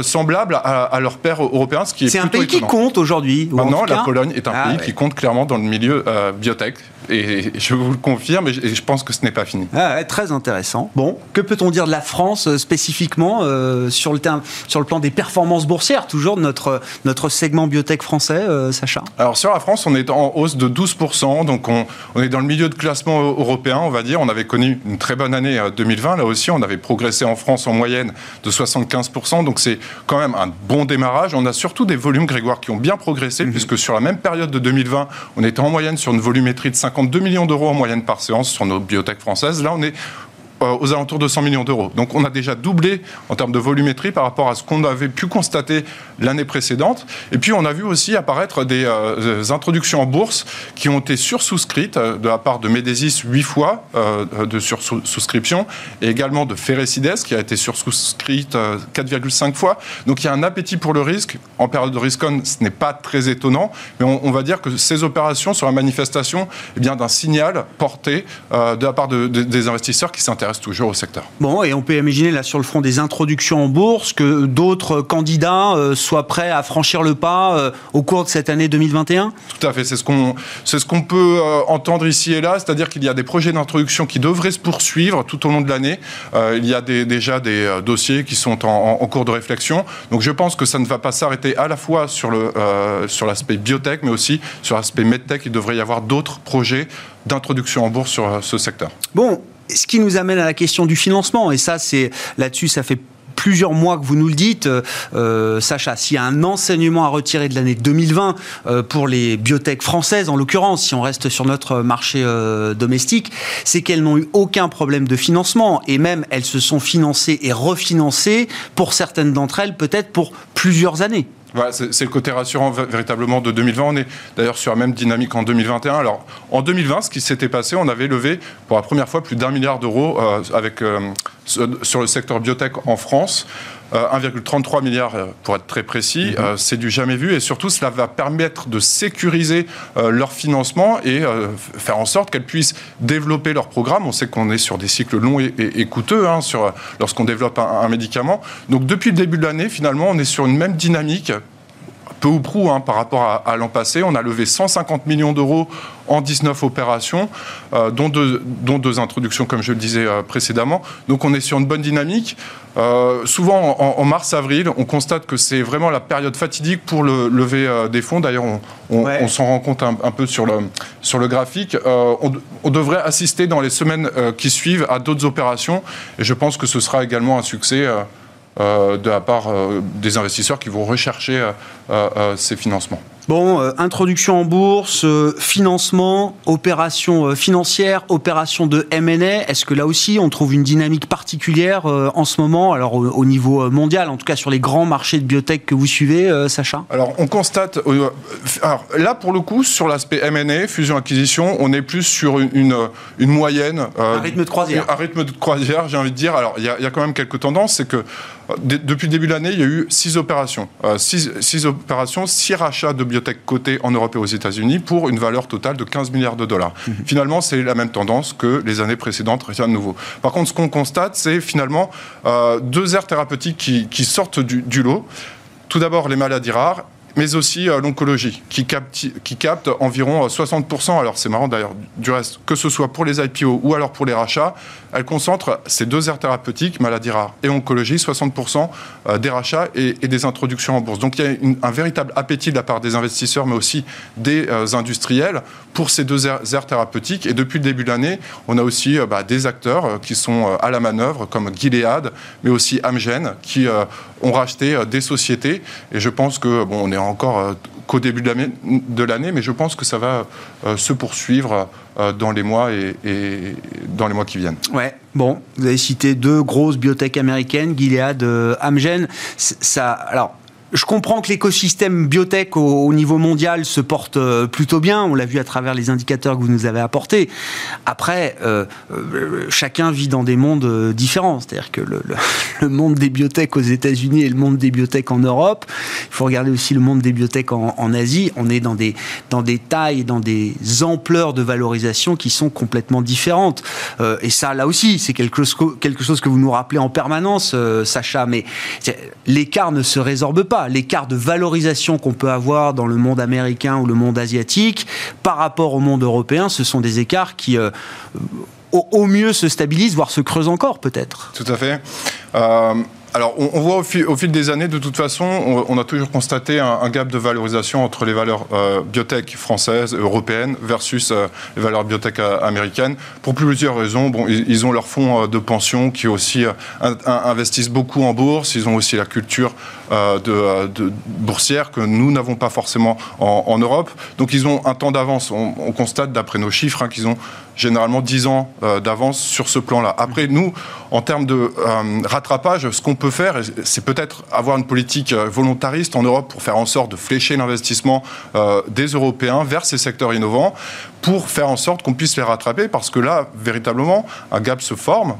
semblable à, leur père européen, ce qui est C'est un pays qui compte aujourd'hui. Non, la Pologne est un ah pays qui compte clairement dans le milieu biotech. Et je vous le confirme, et je pense que ce n'est pas fini. Ah très intéressant. Bon, que peut-on dire de la France euh, spécifiquement euh, sur, le sur le plan des performances boursières, toujours de notre, notre segment biotech français, euh, Sacha? Alors sur la France, on est en hausse de 12%, donc on, on, est dans le milieu de classement européen, on va dire. On avait connu une très bonne année 2020, là aussi, on avait progressé en France en moyenne de 75%, donc c'est quand même un bon démarrage. On a surtout des volumes, Grégoire, qui ont bien progressé, mhm. puisque sur la même période de 2020, on était en moyenne sur une volumétrie de 50 2 millions d'euros en moyenne par séance sur nos biotech françaises. Là, on est aux alentours de 100 millions d'euros. Donc on a déjà doublé en termes de volumétrie par rapport à ce qu'on avait pu constater l'année précédente. Et puis on a vu aussi apparaître des, euh, introductions en bourse qui ont été sursouscrites euh, de la part de Medesis 8 fois de sursouscription et également de Ferrecides qui a été sursouscrite 4,5 fois. Donc il y a un appétit pour le risque. En période de risk on, ce n'est pas très étonnant, mais on, va dire que ces opérations sont la manifestation eh d'un signal porté de la part de, des investisseurs qui s'intéressent toujours au secteur. Bon, et on peut imaginer là sur le front des introductions en bourse que d'autres candidats euh, soient prêts à franchir le pas euh, au cours de cette année 2021 Tout à fait, c'est ce qu'on ce qu'on peut euh, entendre ici et là, c'est-à-dire qu'il y a des projets d'introduction qui devraient se poursuivre tout au long de l'année. il y a déjà des dossiers qui sont en, en, cours de réflexion. Donc je pense que ça ne va pas s'arrêter à la fois sur le sur l'aspect biotech, mais aussi sur l'aspect medtech. Il devrait y avoir d'autres projets d'introduction en bourse sur ce secteur. Bon, ce qui nous amène à la question du financement, et ça, c'est là-dessus, ça fait plusieurs mois que vous nous le dites, euh, euh, Sacha, s'il y a un enseignement à retirer de l'année 2020 euh, pour les biotech françaises, en l'occurrence, si on reste sur notre marché domestique, c'est qu'elles n'ont eu aucun problème de financement. Et même elles se sont financées et refinancées pour certaines d'entre elles, peut-être pour plusieurs années c'est le côté rassurant véritablement de 2020. On est d'ailleurs sur la même dynamique en 2021. Alors, en 2020, ce qui s'était passé, on avait levé pour la première fois plus d'un milliard d'euros euh, euh, sur le secteur biotech en France. 1,33 euh, milliard pour être très précis, mhm. c'est du jamais vu et surtout cela va permettre de sécuriser leur financement et faire en sorte qu'elles puissent développer leur programme. On sait qu'on est sur des cycles longs et, coûteux hein, lorsqu'on développe un, médicament. Donc depuis le début de l'année, finalement, on est sur une même dynamique peu ou prou hein, par rapport à, l'an passé. On a levé 150 millions d'euros en 19 opérations, euh, dont, deux, dont, deux, introductions, comme je le disais euh, précédemment. Donc on est sur une bonne dynamique. Euh, souvent, en, mars-avril, on constate que c'est vraiment la période fatidique pour le lever des fonds. D'ailleurs, on, s'en rend compte un, peu sur le, sur le graphique. On, on, devrait assister dans les semaines qui suivent à d'autres opérations. Et je pense que ce sera également un succès. Euh, de la part euh, des investisseurs qui vont rechercher euh, ces financements. Bon, introduction en bourse, financement, opération financière, opération de M&A. Est-ce que là aussi on trouve une dynamique particulière en ce moment, alors au, niveau mondial, en tout cas sur les grands marchés de biotech que vous suivez, Sacha? Alors on constate, alors là pour le coup sur l'aspect M&A, fusion-acquisition, on est plus sur une, une, moyenne. un rythme de croisière. Un rythme de croisière, j'ai envie de dire. Alors il y, y, a quand même quelques tendances, c'est que depuis le début de l'année, il y a eu six opérations. Euh, six, opérations, six rachats de biotech cotés en Europe et aux États-Unis pour une valeur totale de 15 milliards de dollars. Mhm. Finalement, c'est la même tendance que les années précédentes, rien de nouveau. Par contre, ce qu'on constate, c'est finalement euh, deux aires thérapeutiques qui, sortent du lot. Tout d'abord, les maladies rares mais aussi euh, l'oncologie, qui capte, environ 60%. Euh, alors c'est marrant d'ailleurs, du reste, que ce soit pour les IPO ou alors pour les rachats, elle concentre ces deux aires thérapeutiques, maladies rares et oncologie, 60% euh, des rachats et, des introductions en bourse. Donc il y a un véritable appétit de la part des investisseurs, mais aussi des industriels pour ces deux aires, thérapeutiques. Et depuis le début de l'année, on a aussi bah, des acteurs qui sont à la manœuvre, comme Gilead, mais aussi Amgen, qui ont racheté des sociétés. Et je pense que bon, on est encore euh, qu'au début de l'année, mais je pense que ça va euh, se poursuivre euh, dans les mois et, dans les mois qui viennent. Ouais. Bon, vous avez cité deux grosses biotech américaines, Gilead, Amgen. Ça, alors, je comprends que l'écosystème biotech au, niveau mondial se porte euh, plutôt bien. On l'a vu à travers les indicateurs que vous nous avez apportés. Après, euh, euh, chacun vit dans des mondes différents. C'est-à-dire que le, monde des biotech aux États-Unis et le monde des biotech en Europe, il faut regarder aussi le monde des biotech en, Asie. On est dans des, dans des tailles, dans des ampleurs de valorisation qui sont complètement différentes. et ça, là aussi, c'est quelque chose que vous nous rappelez en permanence, Sacha. Mais l'écart ne se résorbe pas l'écart de valorisation qu'on peut avoir dans le monde américain ou le monde asiatique par rapport au monde européen, ce sont des écarts qui, euh, au, mieux, se stabilisent, voire se creusent encore peut-être. Tout à fait. Euh, alors, on, voit au fil, des années, de toute façon, on, a toujours constaté un, gap de valorisation entre les valeurs euh, biotech françaises, européennes, versus euh, les valeurs biotech euh, américaines, pour plusieurs raisons. Bon, ils, ont leur fonds de pension qui aussi investissent beaucoup en bourse. Ils ont aussi la culture de, boursière que nous n'avons pas forcément en, Europe. Donc, ils ont un temps d'avance. On, constate, d'après nos chiffres, hein, qu'ils ont généralement 10 ans d'avance sur ce plan-là. Après, nous, en termes de rattrapage, ce qu'on peut faire, c'est peut-être avoir une politique volontariste en Europe pour faire en sorte de flécher l'investissement des Européens vers ces secteurs innovants pour faire en sorte qu'on puisse les rattraper parce que là, véritablement, un gap se forme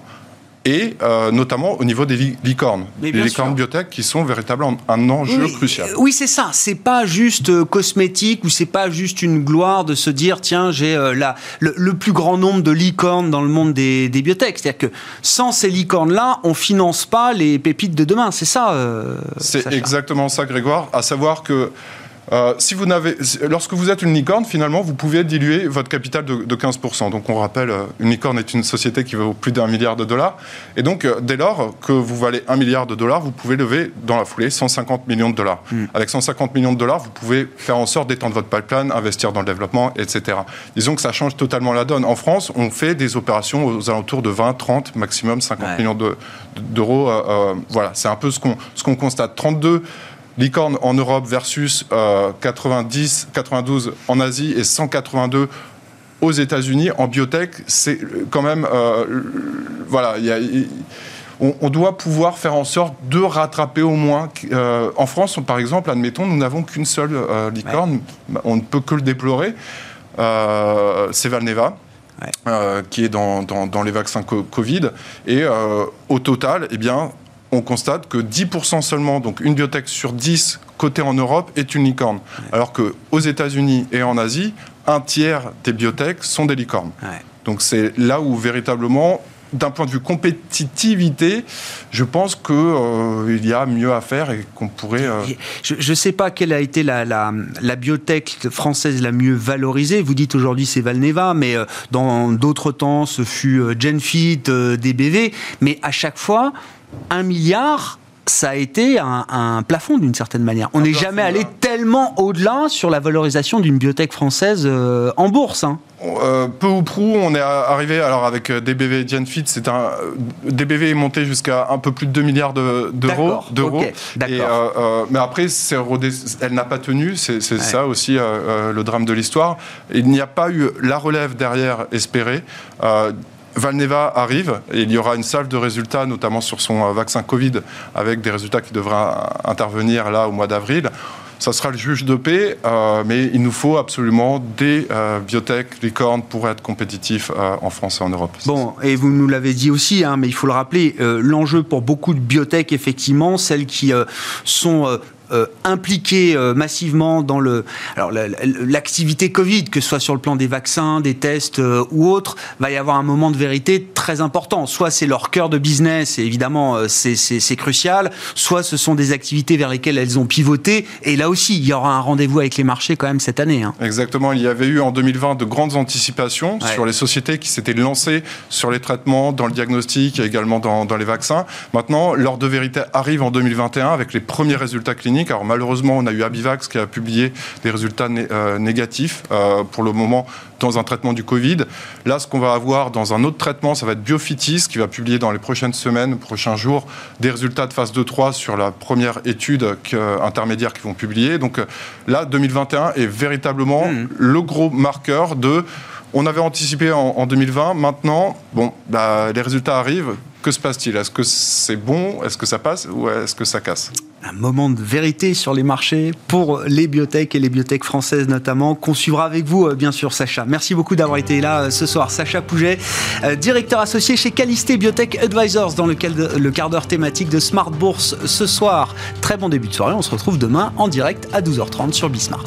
et euh, notamment au niveau des licornes. Les licornes biotech qui sont véritablement un enjeu crucial. Oui, c'est ça. C'est pas juste euh, cosmétique ou c'est pas juste une gloire de se dire tiens, j'ai euh, le, plus grand nombre de licornes dans le monde des, des biotech. C'est-à-dire que sans ces licornes-là, on finance pas les pépites de demain. C'est ça. c'est exactement ça, Grégoire. À savoir que euh, si vous n'avez, lorsque vous êtes une licorne, finalement, vous pouvez diluer votre capital de, 15%. Donc, on rappelle, euh, une licorne est une société qui vaut plus d'un milliard de dollars. Et donc, euh, dès lors que vous valez un milliard de dollars, vous pouvez lever dans la foulée 150 millions de dollars. Hmm. Avec 150 millions de dollars, vous pouvez faire en sorte d'étendre votre pipeline, investir dans le développement, etc. Disons que ça change totalement la donne. En France, on fait des opérations aux alentours de 20, 30, maximum 50 millions d'euros. voilà, c'est un peu ce qu'on ce qu'on constate. 32 licorne en Europe versus 90, euh, 92 en Asie et 182 aux États-Unis en biotech, c'est quand même euh, voilà, on, doit pouvoir faire en sorte de rattraper au moins. Euh, en France, par exemple, admettons, nous n'avons qu'une seule licorne, on ne peut que le déplorer. c'est Valneva. qui est dans, dans, les vaccins Covid. Et au total, eh bien, on constate que 10% seulement, donc une biotech sur 10 cotée en Europe, est une licorne. Alors qu'aux États-Unis et en Asie, un tiers des biotech sont des licornes. Donc c'est là où véritablement d'un point de vue compétitivité, je pense qu'il euh, y a mieux à faire et qu'on pourrait. Euh, je ne sais pas quelle a été la, la, biotech française la mieux valorisée. Vous dites aujourd'hui c'est Valneva, mais euh, dans d'autres temps ce fut Genfit, DBV. Mais à chaque fois, un milliard ça a été un, plafond d'une certaine manière. On n'est jamais allé tellement au-delà sur la valorisation d'une biotech française euh, en bourse. Hein. Euh, peu ou prou, on est arrivé alors avec euh, DBV et Genfit, c'est un DBV est monté jusqu'à un peu plus de 2 milliards d'euros. d'euros. mais après, elle n'a pas tenu, c'est ça aussi le drame de l'histoire. Il n'y a pas eu la relève derrière espérée. Valneva arrive et il y aura une salve de résultats, notamment sur son euh, vaccin Covid, avec des résultats qui devraient euh, intervenir là au mois d'avril. Ça sera le juge de paix, euh, mais il nous faut absolument des biotech licornes pour être compétitifs en France et en Europe. Bon, et vous nous l'avez dit aussi, hein, mais il faut le rappeler, l'enjeu pour beaucoup de biotech, effectivement, celles qui sont euh, impliqués euh, massivement dans le alors l'activité Covid, que ce soit sur le plan des vaccins, des tests euh, ou autres, va y avoir un moment de vérité très important. Soit c'est leur cœur de business, et évidemment c'est crucial, soit ce sont des activités vers lesquelles elles ont pivoté, et là aussi il y aura un rendez-vous avec les marchés quand même cette année. Hein. Exactement, il y avait eu en 2020 de grandes anticipations sur les sociétés qui s'étaient lancées sur les traitements, dans le diagnostic et également dans, dans les vaccins. Maintenant, l'heure de vérité arrive en 2021 avec les premiers résultats cliniques alors malheureusement, on a eu Abivax qui a publié des résultats euh, négatifs euh, pour le moment dans un traitement du Covid. Là, ce qu'on va avoir dans un autre traitement, ça va être Biofitis qui va publier dans les prochaines semaines, prochains jours, des résultats de phase 2-3 sur la première étude intermédiaire qu'ils vont publier. Donc euh, là, 2021 est véritablement mmh. le gros marqueur de on avait anticipé en, 2020. Maintenant, bon, bah, les résultats arrivent. Que se passe-t-il? Est-ce que c'est bon? Est-ce que ça passe? Ou est-ce que ça casse? Un moment de vérité sur les marchés pour les biotech et les biotech françaises notamment, qu'on suivra avec vous, euh, bien sûr, Sacha. Merci beaucoup d'avoir été là euh, ce soir. Sacha Pouget, euh, directeur associé chez Calisté Biotech Advisors, dans lequel le quart d'heure thématique de Smart Bourse ce soir. Très bon début de soirée. On se retrouve demain en direct à 12h30 sur Bismart.